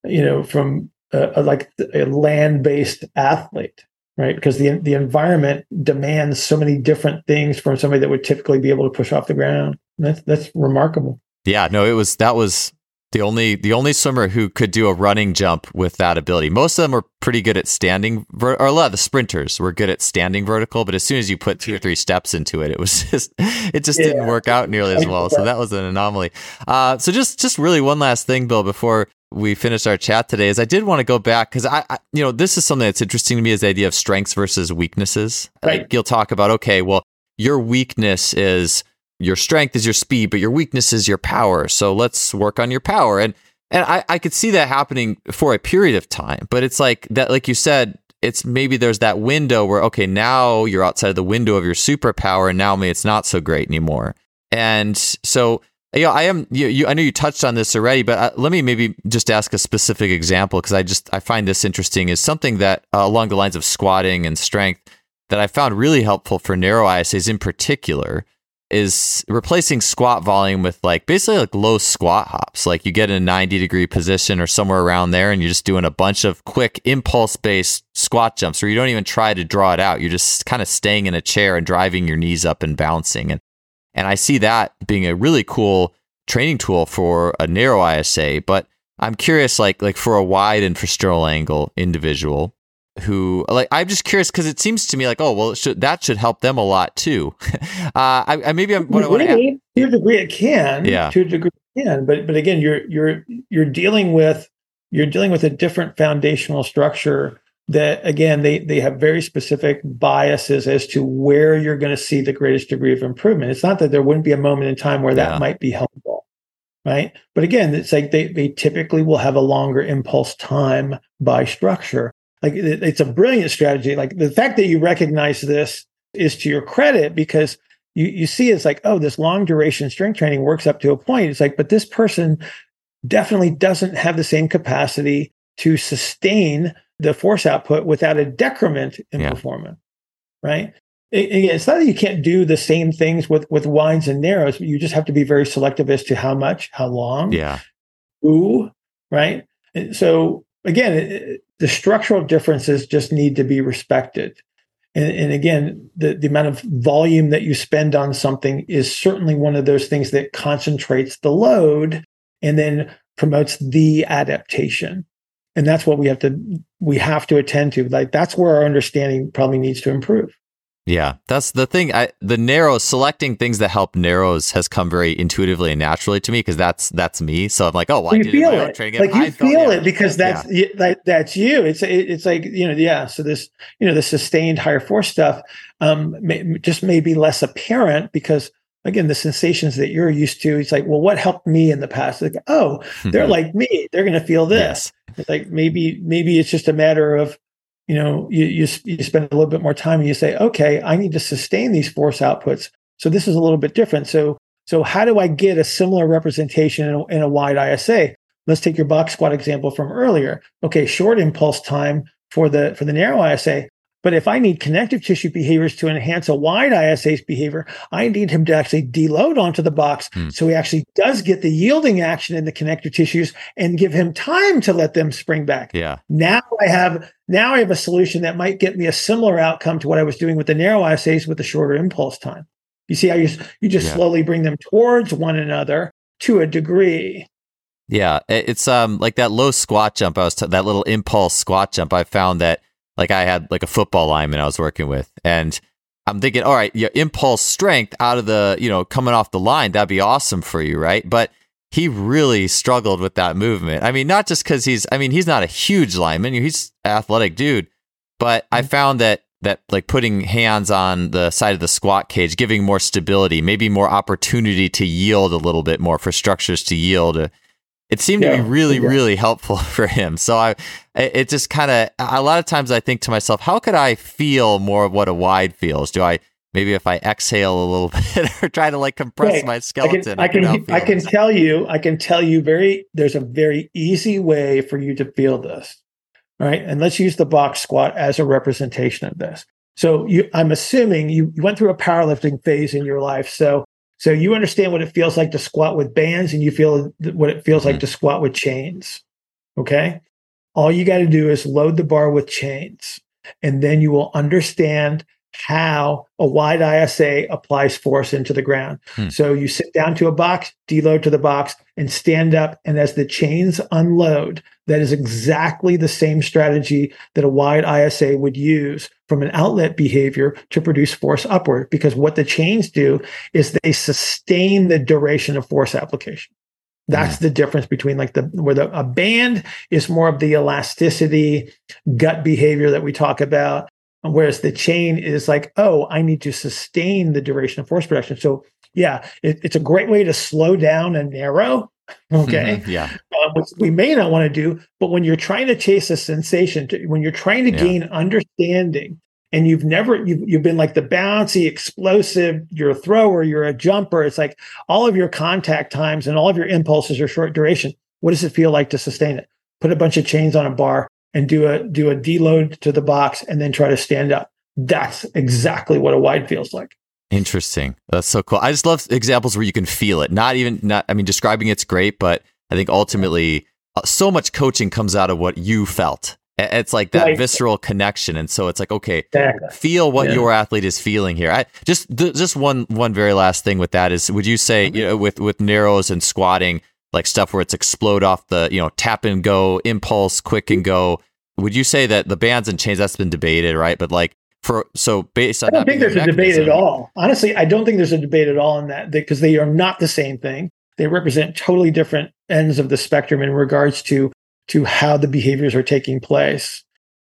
you know from a, a- like a land based athlete right? Because the the environment demands so many different things from somebody that would typically be able to push off the ground. That's that's remarkable. Yeah, no, it was that was the only the only swimmer who could do a running jump with that ability. Most of them were pretty good at standing, or a lot of the sprinters were good at standing vertical. But as soon as you put two or three steps into it, it was just it just didn't work out nearly as well. So that was an anomaly. Uh, so just just really one last thing, Bill, before we finish our chat today, is I did want to go back because I, I you know this is something that's interesting to me is the idea of strengths versus weaknesses. Right. Like you'll talk about okay, well your weakness is your strength is your speed, but your weakness is your power. So let's work on your power. And and I, I could see that happening for a period of time. But it's like that, like you said, it's maybe there's that window where okay, now you're outside of the window of your superpower, and now maybe it's not so great anymore. And so you know, I am you, you I know you touched on this already, but uh, let me maybe just ask a specific example because I just I find this interesting is something that uh, along the lines of squatting and strength that I found really helpful for narrow ISAs in particular is replacing squat volume with like basically like low squat hops. Like you get in a 90 degree position or somewhere around there and you're just doing a bunch of quick impulse based squat jumps where you don't even try to draw it out. You're just kind of staying in a chair and driving your knees up and bouncing. And and I see that being a really cool training tool for a narrow ISA, but I'm curious like like for a wide and for infrasternal angle individual, who like I'm just curious because it seems to me like oh well should, that should help them a lot too. uh, I, I, maybe I'm what really, I to a degree it can. Yeah. To a degree it can, but but again you're you're you're dealing with you're dealing with a different foundational structure that again they they have very specific biases as to where you're going to see the greatest degree of improvement. It's not that there wouldn't be a moment in time where that might be helpful right? But again, it's like they, they typically will have a longer impulse time by structure. Like it, it's a brilliant strategy. Like the fact that you recognize this is to your credit because you, you see it's like, oh, this long duration strength training works up to a point. It's like, but this person definitely doesn't have the same capacity to sustain the force output without a decrement in yeah. performance, right? it's not that you can't do the same things with with wides and narrows. You just have to be very selective as to how much, how long, yeah, who, right? And so again, it, the structural differences just need to be respected. And, and, again, the, the amount of volume that you spend on something is certainly one of those things that concentrates the load and then promotes the adaptation. And that's what we have to we have to attend to. Like that's where our understanding probably needs to improve. Yeah, that's the thing. I, the narrow selecting things that help narrows has come very intuitively and naturally to me because that's that's me. So I'm like, oh, well, you feel it. Like you feel it because that's yeah. that, that's you. It's it, it's like you know, yeah. So this you know the sustained higher force stuff um, may, just may be less apparent because again the sensations that you're used to. It's like, well, what helped me in the past? Like, oh, they're like me. They're going to feel this. Yes. It's like maybe maybe it's just a matter of you know, you, you, you spend a little bit more time and you say, okay, I need to sustain these force outputs. So this is a little bit different. So, so how do I get a similar representation in a, in a wide ISA? Let's take your box squat example from earlier. Okay, short impulse time for the for the narrow ISA. But if I need connective tissue behaviors to enhance a wide ISA's behavior, I need him to actually deload onto the box hmm. so he actually does get the yielding action in the connective tissues and give him time to let them spring back. Yeah. Now I have now I have a solution that might get me a similar outcome to what I was doing with the narrow ISAs with the shorter impulse time. You see how you you just yeah. slowly bring them towards one another to a degree. Yeah, it's um like that low squat jump I was t- that little impulse squat jump I found that like I had like a football lineman I was working with, and I'm thinking, all right, your impulse strength out of the, you know, coming off the line, that'd be awesome for you, right? But he really struggled with that movement. I mean, not just because he's, I mean, he's not a huge lineman, he's an athletic dude, but I mm-hmm. found that that like putting hands on the side of the squat cage, giving more stability, maybe more opportunity to yield a little bit more for structures to yield. Uh, it seemed yeah, to be really, yeah. really helpful for him. So I, it just kind of, a lot of times I think to myself, how could I feel more of what a wide feels? Do I, maybe if I exhale a little bit or try to like compress right. my skeleton? I can, I can, I can tell you, I can tell you very, there's a very easy way for you to feel this. Right. And let's use the box squat as a representation of this. So you, I'm assuming you, you went through a powerlifting phase in your life. So so you understand what it feels like to squat with bands and you feel what it feels mm-hmm. like to squat with chains. Okay. All you got to do is load the bar with chains and then you will understand how a wide ISA applies force into the ground. Hmm. So you sit down to a box, deload to the box, and stand up. And as the chains unload, that is exactly the same strategy that a wide ISA would use from an outlet behavior to produce force upward. Because what the chains do is they sustain the duration of force application. That's hmm. the difference between like the where the a band is more of the elasticity gut behavior that we talk about Whereas the chain is like, oh, I need to sustain the duration of force production. So yeah, it, it's a great way to slow down and narrow. Okay. Mm-hmm, yeah. Uh, which we may not want to do, but when you're trying to chase a sensation, to, when you're trying to yeah. gain understanding, and you've never you've, you've been like the bouncy, explosive, you're a thrower, you're a jumper. It's like all of your contact times and all of your impulses are short duration. What does it feel like to sustain it? Put a bunch of chains on a bar and do a do a deload to the box and then try to stand up. That's exactly what a wide feels like. Interesting. That's so cool. I just love examples where you can feel it. Not even not I mean describing it's great, but I think ultimately uh, so much coaching comes out of what you felt. It's like that right. visceral connection, and so it's like, okay, exactly. feel what yeah. your athlete is feeling here. I just th- just one one very last thing with that is, would you say you know with with narrows and squatting, like stuff where it's explode off the, you know, tap and go, impulse, quick and go. would you say that the bands and chains that's been debated, right? But like for so based on I don't think there's a debate at all. Honestly, I don't think there's a debate at all in that because they are not the same thing. They represent totally different ends of the spectrum in regards to to how the behaviors are taking place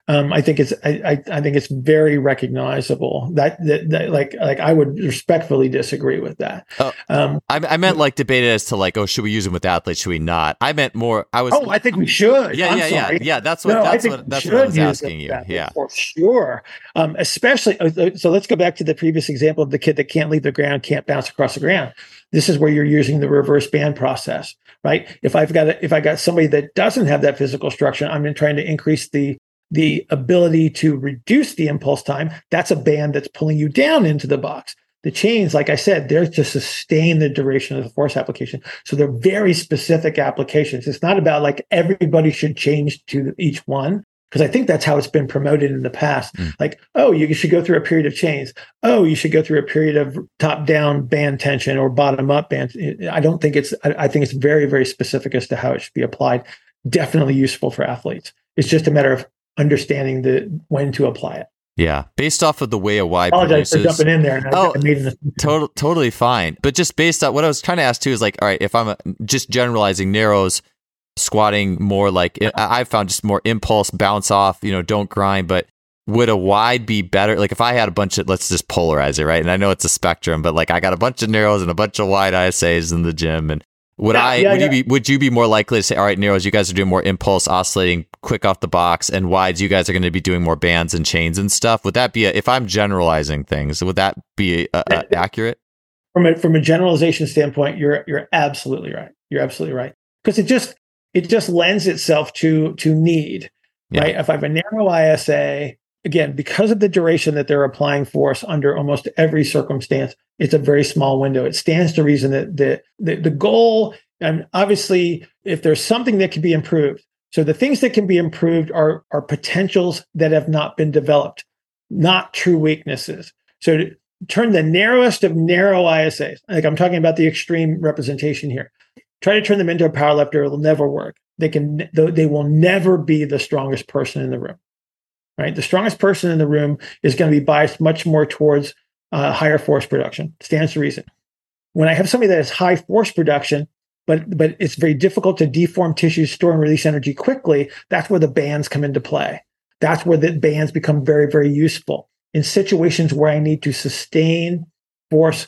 um, I think it's I, I, think it's very recognizable that, that, that like like I would respectfully disagree with that. Oh, um, I, I meant like debated as to like oh should we use them with athletes should we not? I meant more. I was oh I think we should. Yeah I'm yeah sorry. yeah yeah. That's what no, that's what that's what I was asking you. Yeah for sure. Um, especially uh, uh, so let's go back to the previous example of the kid that can't leave the ground, can't bounce across the ground. This is where you're using the reverse band process, right? If I've got a, if I got somebody that doesn't have that physical structure, I'm trying to increase the the ability to reduce the impulse time, that's a band that's pulling you down into the box. The chains, like I said, they're to sustain the duration of the force application. So they're very specific applications. It's not about like everybody should change to each one, because I think that's how it's been promoted in the past. Mm. Like, oh, you should go through a period of chains. Oh, you should go through a period of top down band tension or bottom up band. I don't think it's, I think it's very, very specific as to how it should be applied. Definitely useful for athletes. It's just a matter of understanding the when to apply it. Yeah, based off of the way a Y apologize produces, for jumping in there. oh, total, totally fine. But just based on what I was trying to ask too is like, all right, if I'm a, just generalizing narrows, squatting more like I found just more impulse, bounce off, you know, don't grind. But would a wide be better? Like if I had a bunch of, let's just polarize it, right? And I know it's a spectrum, but like I got a bunch of narrows and a bunch of wide ISAs in the gym, and would yeah, I? Yeah, would yeah. you be? Would you be more likely to say, "All right, narrows, you guys are doing more impulse oscillating, quick off the box, and wides, you guys are going to be doing more bands and chains and stuff"? Would that be? A, if I'm generalizing things, would that be a, a, accurate? From a from a generalization standpoint, you're you're absolutely right. You're absolutely right because it just it just lends itself to to need, right? If I have a narrow ISA, again, because of the duration that they're applying for us under almost every circumstance, it's a very small window. It stands to reason that the, the, the goal, and obviously, if there's something that can be improved, so the things that can be improved are, are potentials that have not been developed, not true weaknesses. So to turn the narrowest of narrow ISAs, like I'm talking about the extreme representation here, try to turn them into a power lifter, it'll never work. They can they will never be the strongest person in the room right? The strongest person in the room is going to be biased much more towards uh, higher force production. Stands to reason. When I have somebody that has high force production, but but it's very difficult to deform tissues, store and release energy quickly. That's where the bands come into play. That's where the bands become very very useful in situations where I need to sustain force,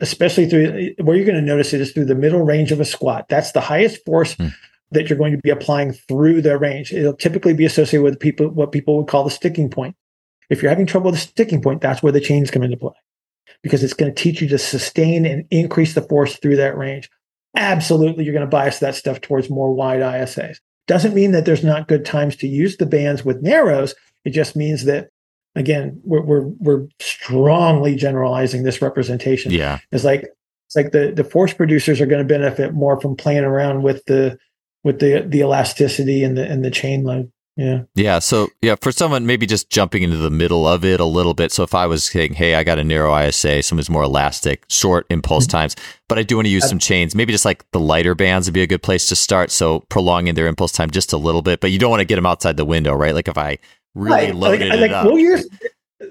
especially through where you're going to notice it is through the middle range of a squat. That's the highest force. Mm that you're going to be applying through the range. It'll typically be associated with people what people would call the sticking point. If you're having trouble with the sticking point, that's where the chains come into play because it's going to teach you to sustain and increase the force through that range. Absolutely, you're going to bias that stuff towards more wide ISAs. Doesn't mean that there's not good times to use the bands with narrows. It just means that again, we're we're, we're strongly generalizing this representation. Yeah, it's like it's like the the force producers are going to benefit more from playing around with the with the the elasticity and the and the chain load. Yeah. Yeah. So yeah, for someone maybe just jumping into the middle of it a little bit. So if I was saying, hey, I got a narrow ISA, someone's more elastic, short impulse mm-hmm. times, but I do want to use some chains. Maybe just like the lighter bands would be a good place to start. So prolonging their impulse time just a little bit, but you don't want to get them outside the window, right? Like if I really right. loaded like, it like, up. We'll use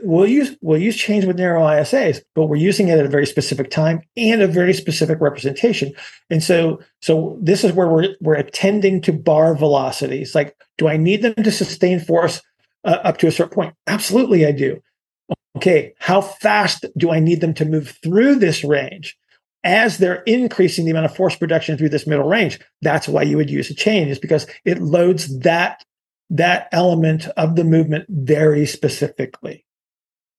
we'll use we'll use chains with narrow ISAs, but we're using it at a very specific time and a very specific representation. And so so this is where we're we're attending to bar velocities. Like, do I need them to sustain force uh, up to a certain point? Absolutely, I do. Okay, how fast do I need them to move through this range? As they're increasing the amount of force production through this middle range, that's why you would use a chain, is because it loads that that element of the movement very specifically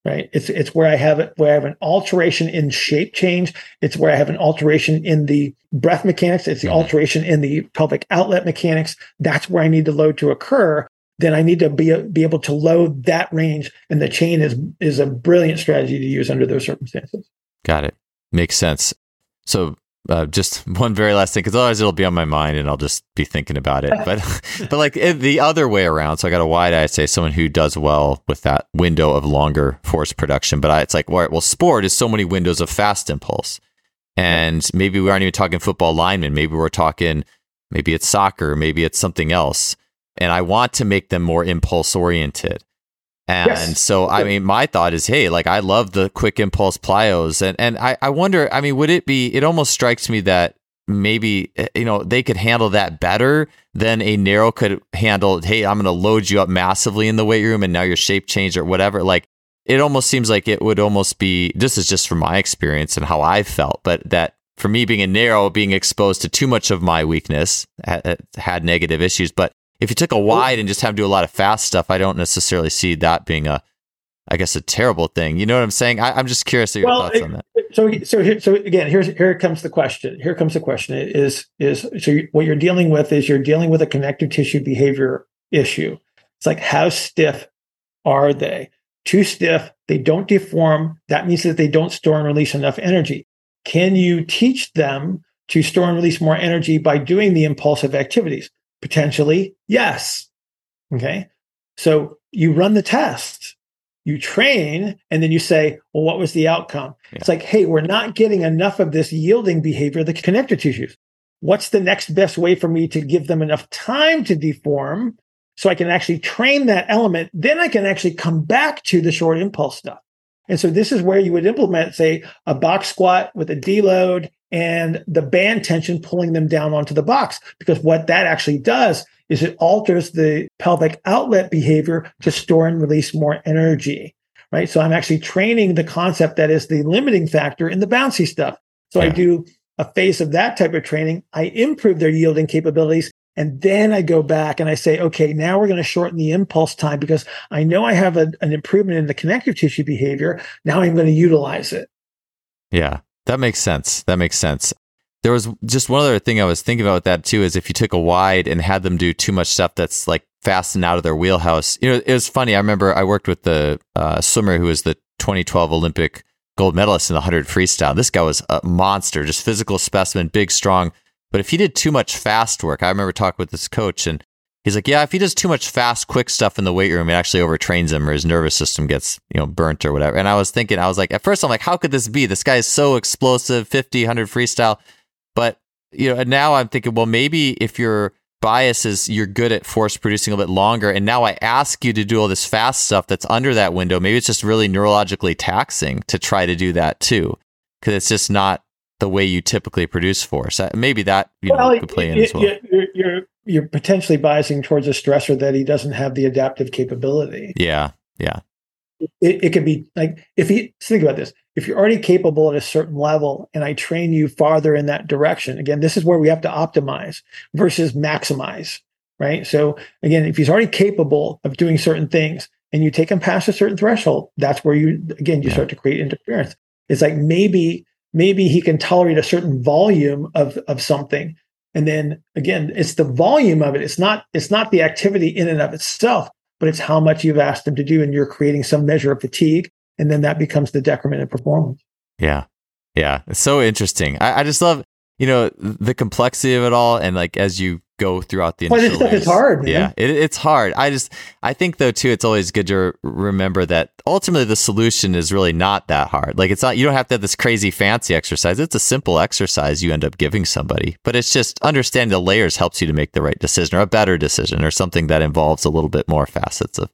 right? It's it's where I have it where I have an alteration in shape change. It's where I have an alteration in the breath mechanics. It's the mm-hmm. alteration in the pelvic outlet mechanics. That's where I need the load to occur. Then I need to be be able to load that range, and the chain is is a brilliant strategy to use under those circumstances. Got it. Makes sense. So uh, just one very last thing, because otherwise it'll be on my mind and I'll just be thinking about it. But, but like the other way around. So I got a wide eye, say someone who does well with that window of longer force production. But I, it's like, well, well, sport is so many windows of fast impulse, and maybe we aren't even talking football linemen. Maybe we're talking, maybe it's soccer, maybe it's something else. and I want to make them more impulse oriented. And yes. so, I mean, my thought is, hey, like I love the quick impulse plyos, and and I, I wonder, I mean, would it be? It almost strikes me that maybe eh, you know they could handle that better than a narrow could handle. Hey, I'm going to load you up massively in the weight room, and now your shape change or whatever. Like it almost seems like it would almost be. This is just from my experience and how I felt, but that for me being a narrow, being exposed to too much of my weakness had, had negative issues, but if you took a wide and just have to do a lot of fast stuff, I don't necessarily see that being a, I guess, a terrible thing. You know what I'm saying? I, am just curious your well, thoughts on that. So, so, here, so again, here's here comes the question. Here comes the question: is is so you, what you're dealing with is you're dealing with a connective tissue behavior issue. It's like how stiff are they? Too stiff, they don't deform. That means that they don't store and release enough energy. Can you teach them to store and release more energy by doing the impulsive activities? Potentially, yes. Okay. So you run the test, you train, and then you say, well, what was the outcome? Yeah. It's like, hey, we're not getting enough of this yielding behavior, the connective tissues. What's the next best way for me to give them enough time to deform so I can actually train that element? Then I can actually come back to the short impulse stuff. And so this is where you would implement, say, a box squat with a deload and the band tension pulling them down onto the box. Because what that actually does is it alters the pelvic outlet behavior to store and release more energy. Right. So I'm actually training the concept that is the limiting factor in the bouncy stuff. So yeah. I do a phase of that type of training. I improve their yielding capabilities. And then I go back and I say, okay, now we're going to shorten the impulse time because I know I have a, an improvement in the connective tissue behavior. Now I'm going to utilize it. Yeah. That makes sense. That makes sense. There was just one other thing I was thinking about that too is if you took a wide and had them do too much stuff that's like fast and out of their wheelhouse. You know, it was funny. I remember I worked with the uh, swimmer who was the 2012 Olympic gold medalist in the 100 freestyle. This guy was a monster, just physical specimen, big, strong. But if he did too much fast work, I remember talking with this coach and He's like, yeah, if he does too much fast, quick stuff in the weight room, it actually overtrains him or his nervous system gets, you know, burnt or whatever. And I was thinking, I was like, at first I'm like, how could this be? This guy is so explosive, 50, 100 freestyle. But, you know, and now I'm thinking, well, maybe if your bias is you're good at force producing a bit longer, and now I ask you to do all this fast stuff that's under that window, maybe it's just really neurologically taxing to try to do that too. Cause it's just not the way you typically produce force. Uh, maybe that you well, know, could play in as well. You're, you're, you're potentially biasing towards a stressor that he doesn't have the adaptive capability. Yeah, yeah. It, it could be like if he think about this. If you're already capable at a certain level, and I train you farther in that direction, again, this is where we have to optimize versus maximize, right? So again, if he's already capable of doing certain things, and you take him past a certain threshold, that's where you again you yeah. start to create interference. It's like maybe maybe he can tolerate a certain volume of of something. And then again it's the volume of it. It's not it's not the activity in and of itself but it's how much you've asked them to do and you're creating some measure of fatigue. And then that becomes the decrement in performance. Yeah. Yeah. It's so interesting. I, I just love you know the complexity of it all. And like as you go throughout the well, this stuff is hard yeah it, it's hard. I just i think though too it's always good to remember that ultimately the solution is really not that hard. Like it's not you don't have to have this crazy fancy exercise. It's a simple exercise you end up giving somebody. But it's just understanding the layers helps you to make the right decision or a better decision or something that involves a little bit more facets of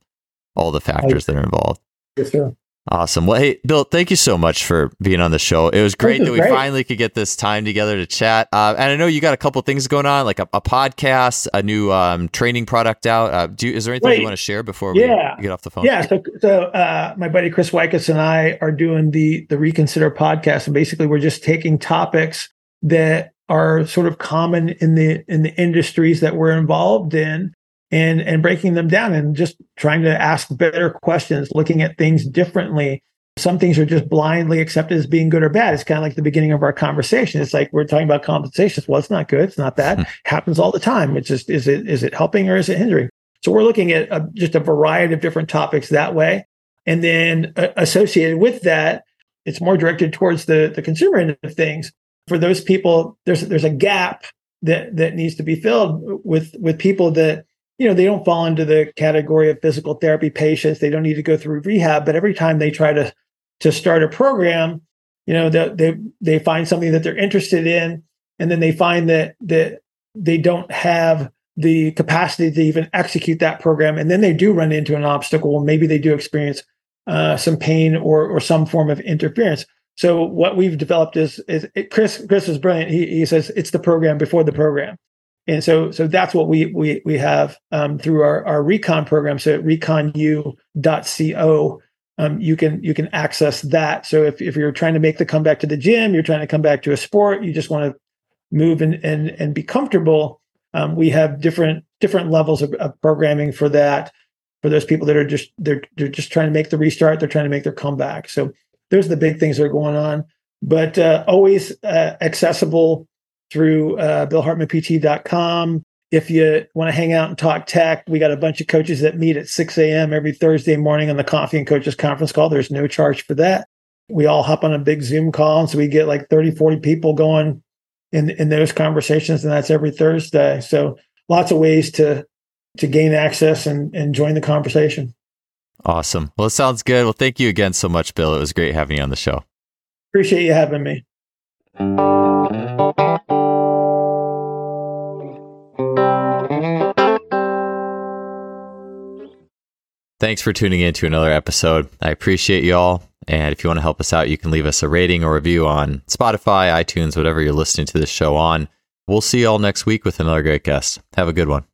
all the factors that are involved. Yes sir Awesome. Well, hey, Bill, thank you so much for being on the show. It was great that we great. finally could get this time together to chat. Uh, and I know you got a couple things going on, like a, a podcast, a new um, training product out. Uh, do is there anything Wait, you want to share before we yeah. get off the phone? Yeah. So, so uh, my buddy Chris Wycus and I are doing the the Reconsider podcast, and basically we're just taking topics that are sort of common in the in the industries that we're involved in and and breaking them down and just trying to ask better questions looking at things differently. Some things are just blindly accepted as being good or bad. It's kind of like the beginning of our conversation. It's like we're talking about compensations. Well it's not good. It's not bad. It happens all the time. It's just is it is it helping or is it hindering? So we're looking at a, just a variety of different topics that way. And then uh, associated with that it's more directed towards the the consumer end of things. For those people there's there's a gap that that needs to be filled with with people that you know, they don't fall into the category of physical therapy patients. They don't need to go through rehab, but every time they try to to start a program, you know, they they, they find something that they're interested in, and then they find that that they don't have the capacity to even execute that program. And then they do run into an obstacle. Maybe they do experience uh, some pain or or some form of interference. So what we've developed is is it, Chris Chris is brilliant. He, he says it's the program before the program. And so, so that's what we we we have um, through our, our recon program. So at reconu.co, um, you can you can access that. So if, if you're trying to make the comeback to the gym, you're trying to come back to a sport, you just want to move and and and be comfortable. Um, we have different different levels of, of, programming for that. For those people that are just they're they're just trying to make the restart, they're trying to make their comeback. So those are the big things that are going on. But uh, always uh, accessible through uh, billhartmanpt.com. If you want to hang out and talk tech, we got a bunch of coaches that meet at 6 a.m. every Thursday morning on the Coffee and Coaches conference call. There's no charge for that. We all hop on a big Zoom call. And so we get like 30, 40 people going in, in those conversations. And that's every Thursday. So lots of ways to, to gain access and, and join the conversation. Awesome. Well, it sounds good. Well, thank you again so much, Bill. It was great having you on the show. Appreciate you having me. Thanks for tuning in to another episode. I appreciate y'all. And if you want to help us out, you can leave us a rating or review on Spotify, iTunes, whatever you're listening to this show on. We'll see y'all next week with another great guest. Have a good one.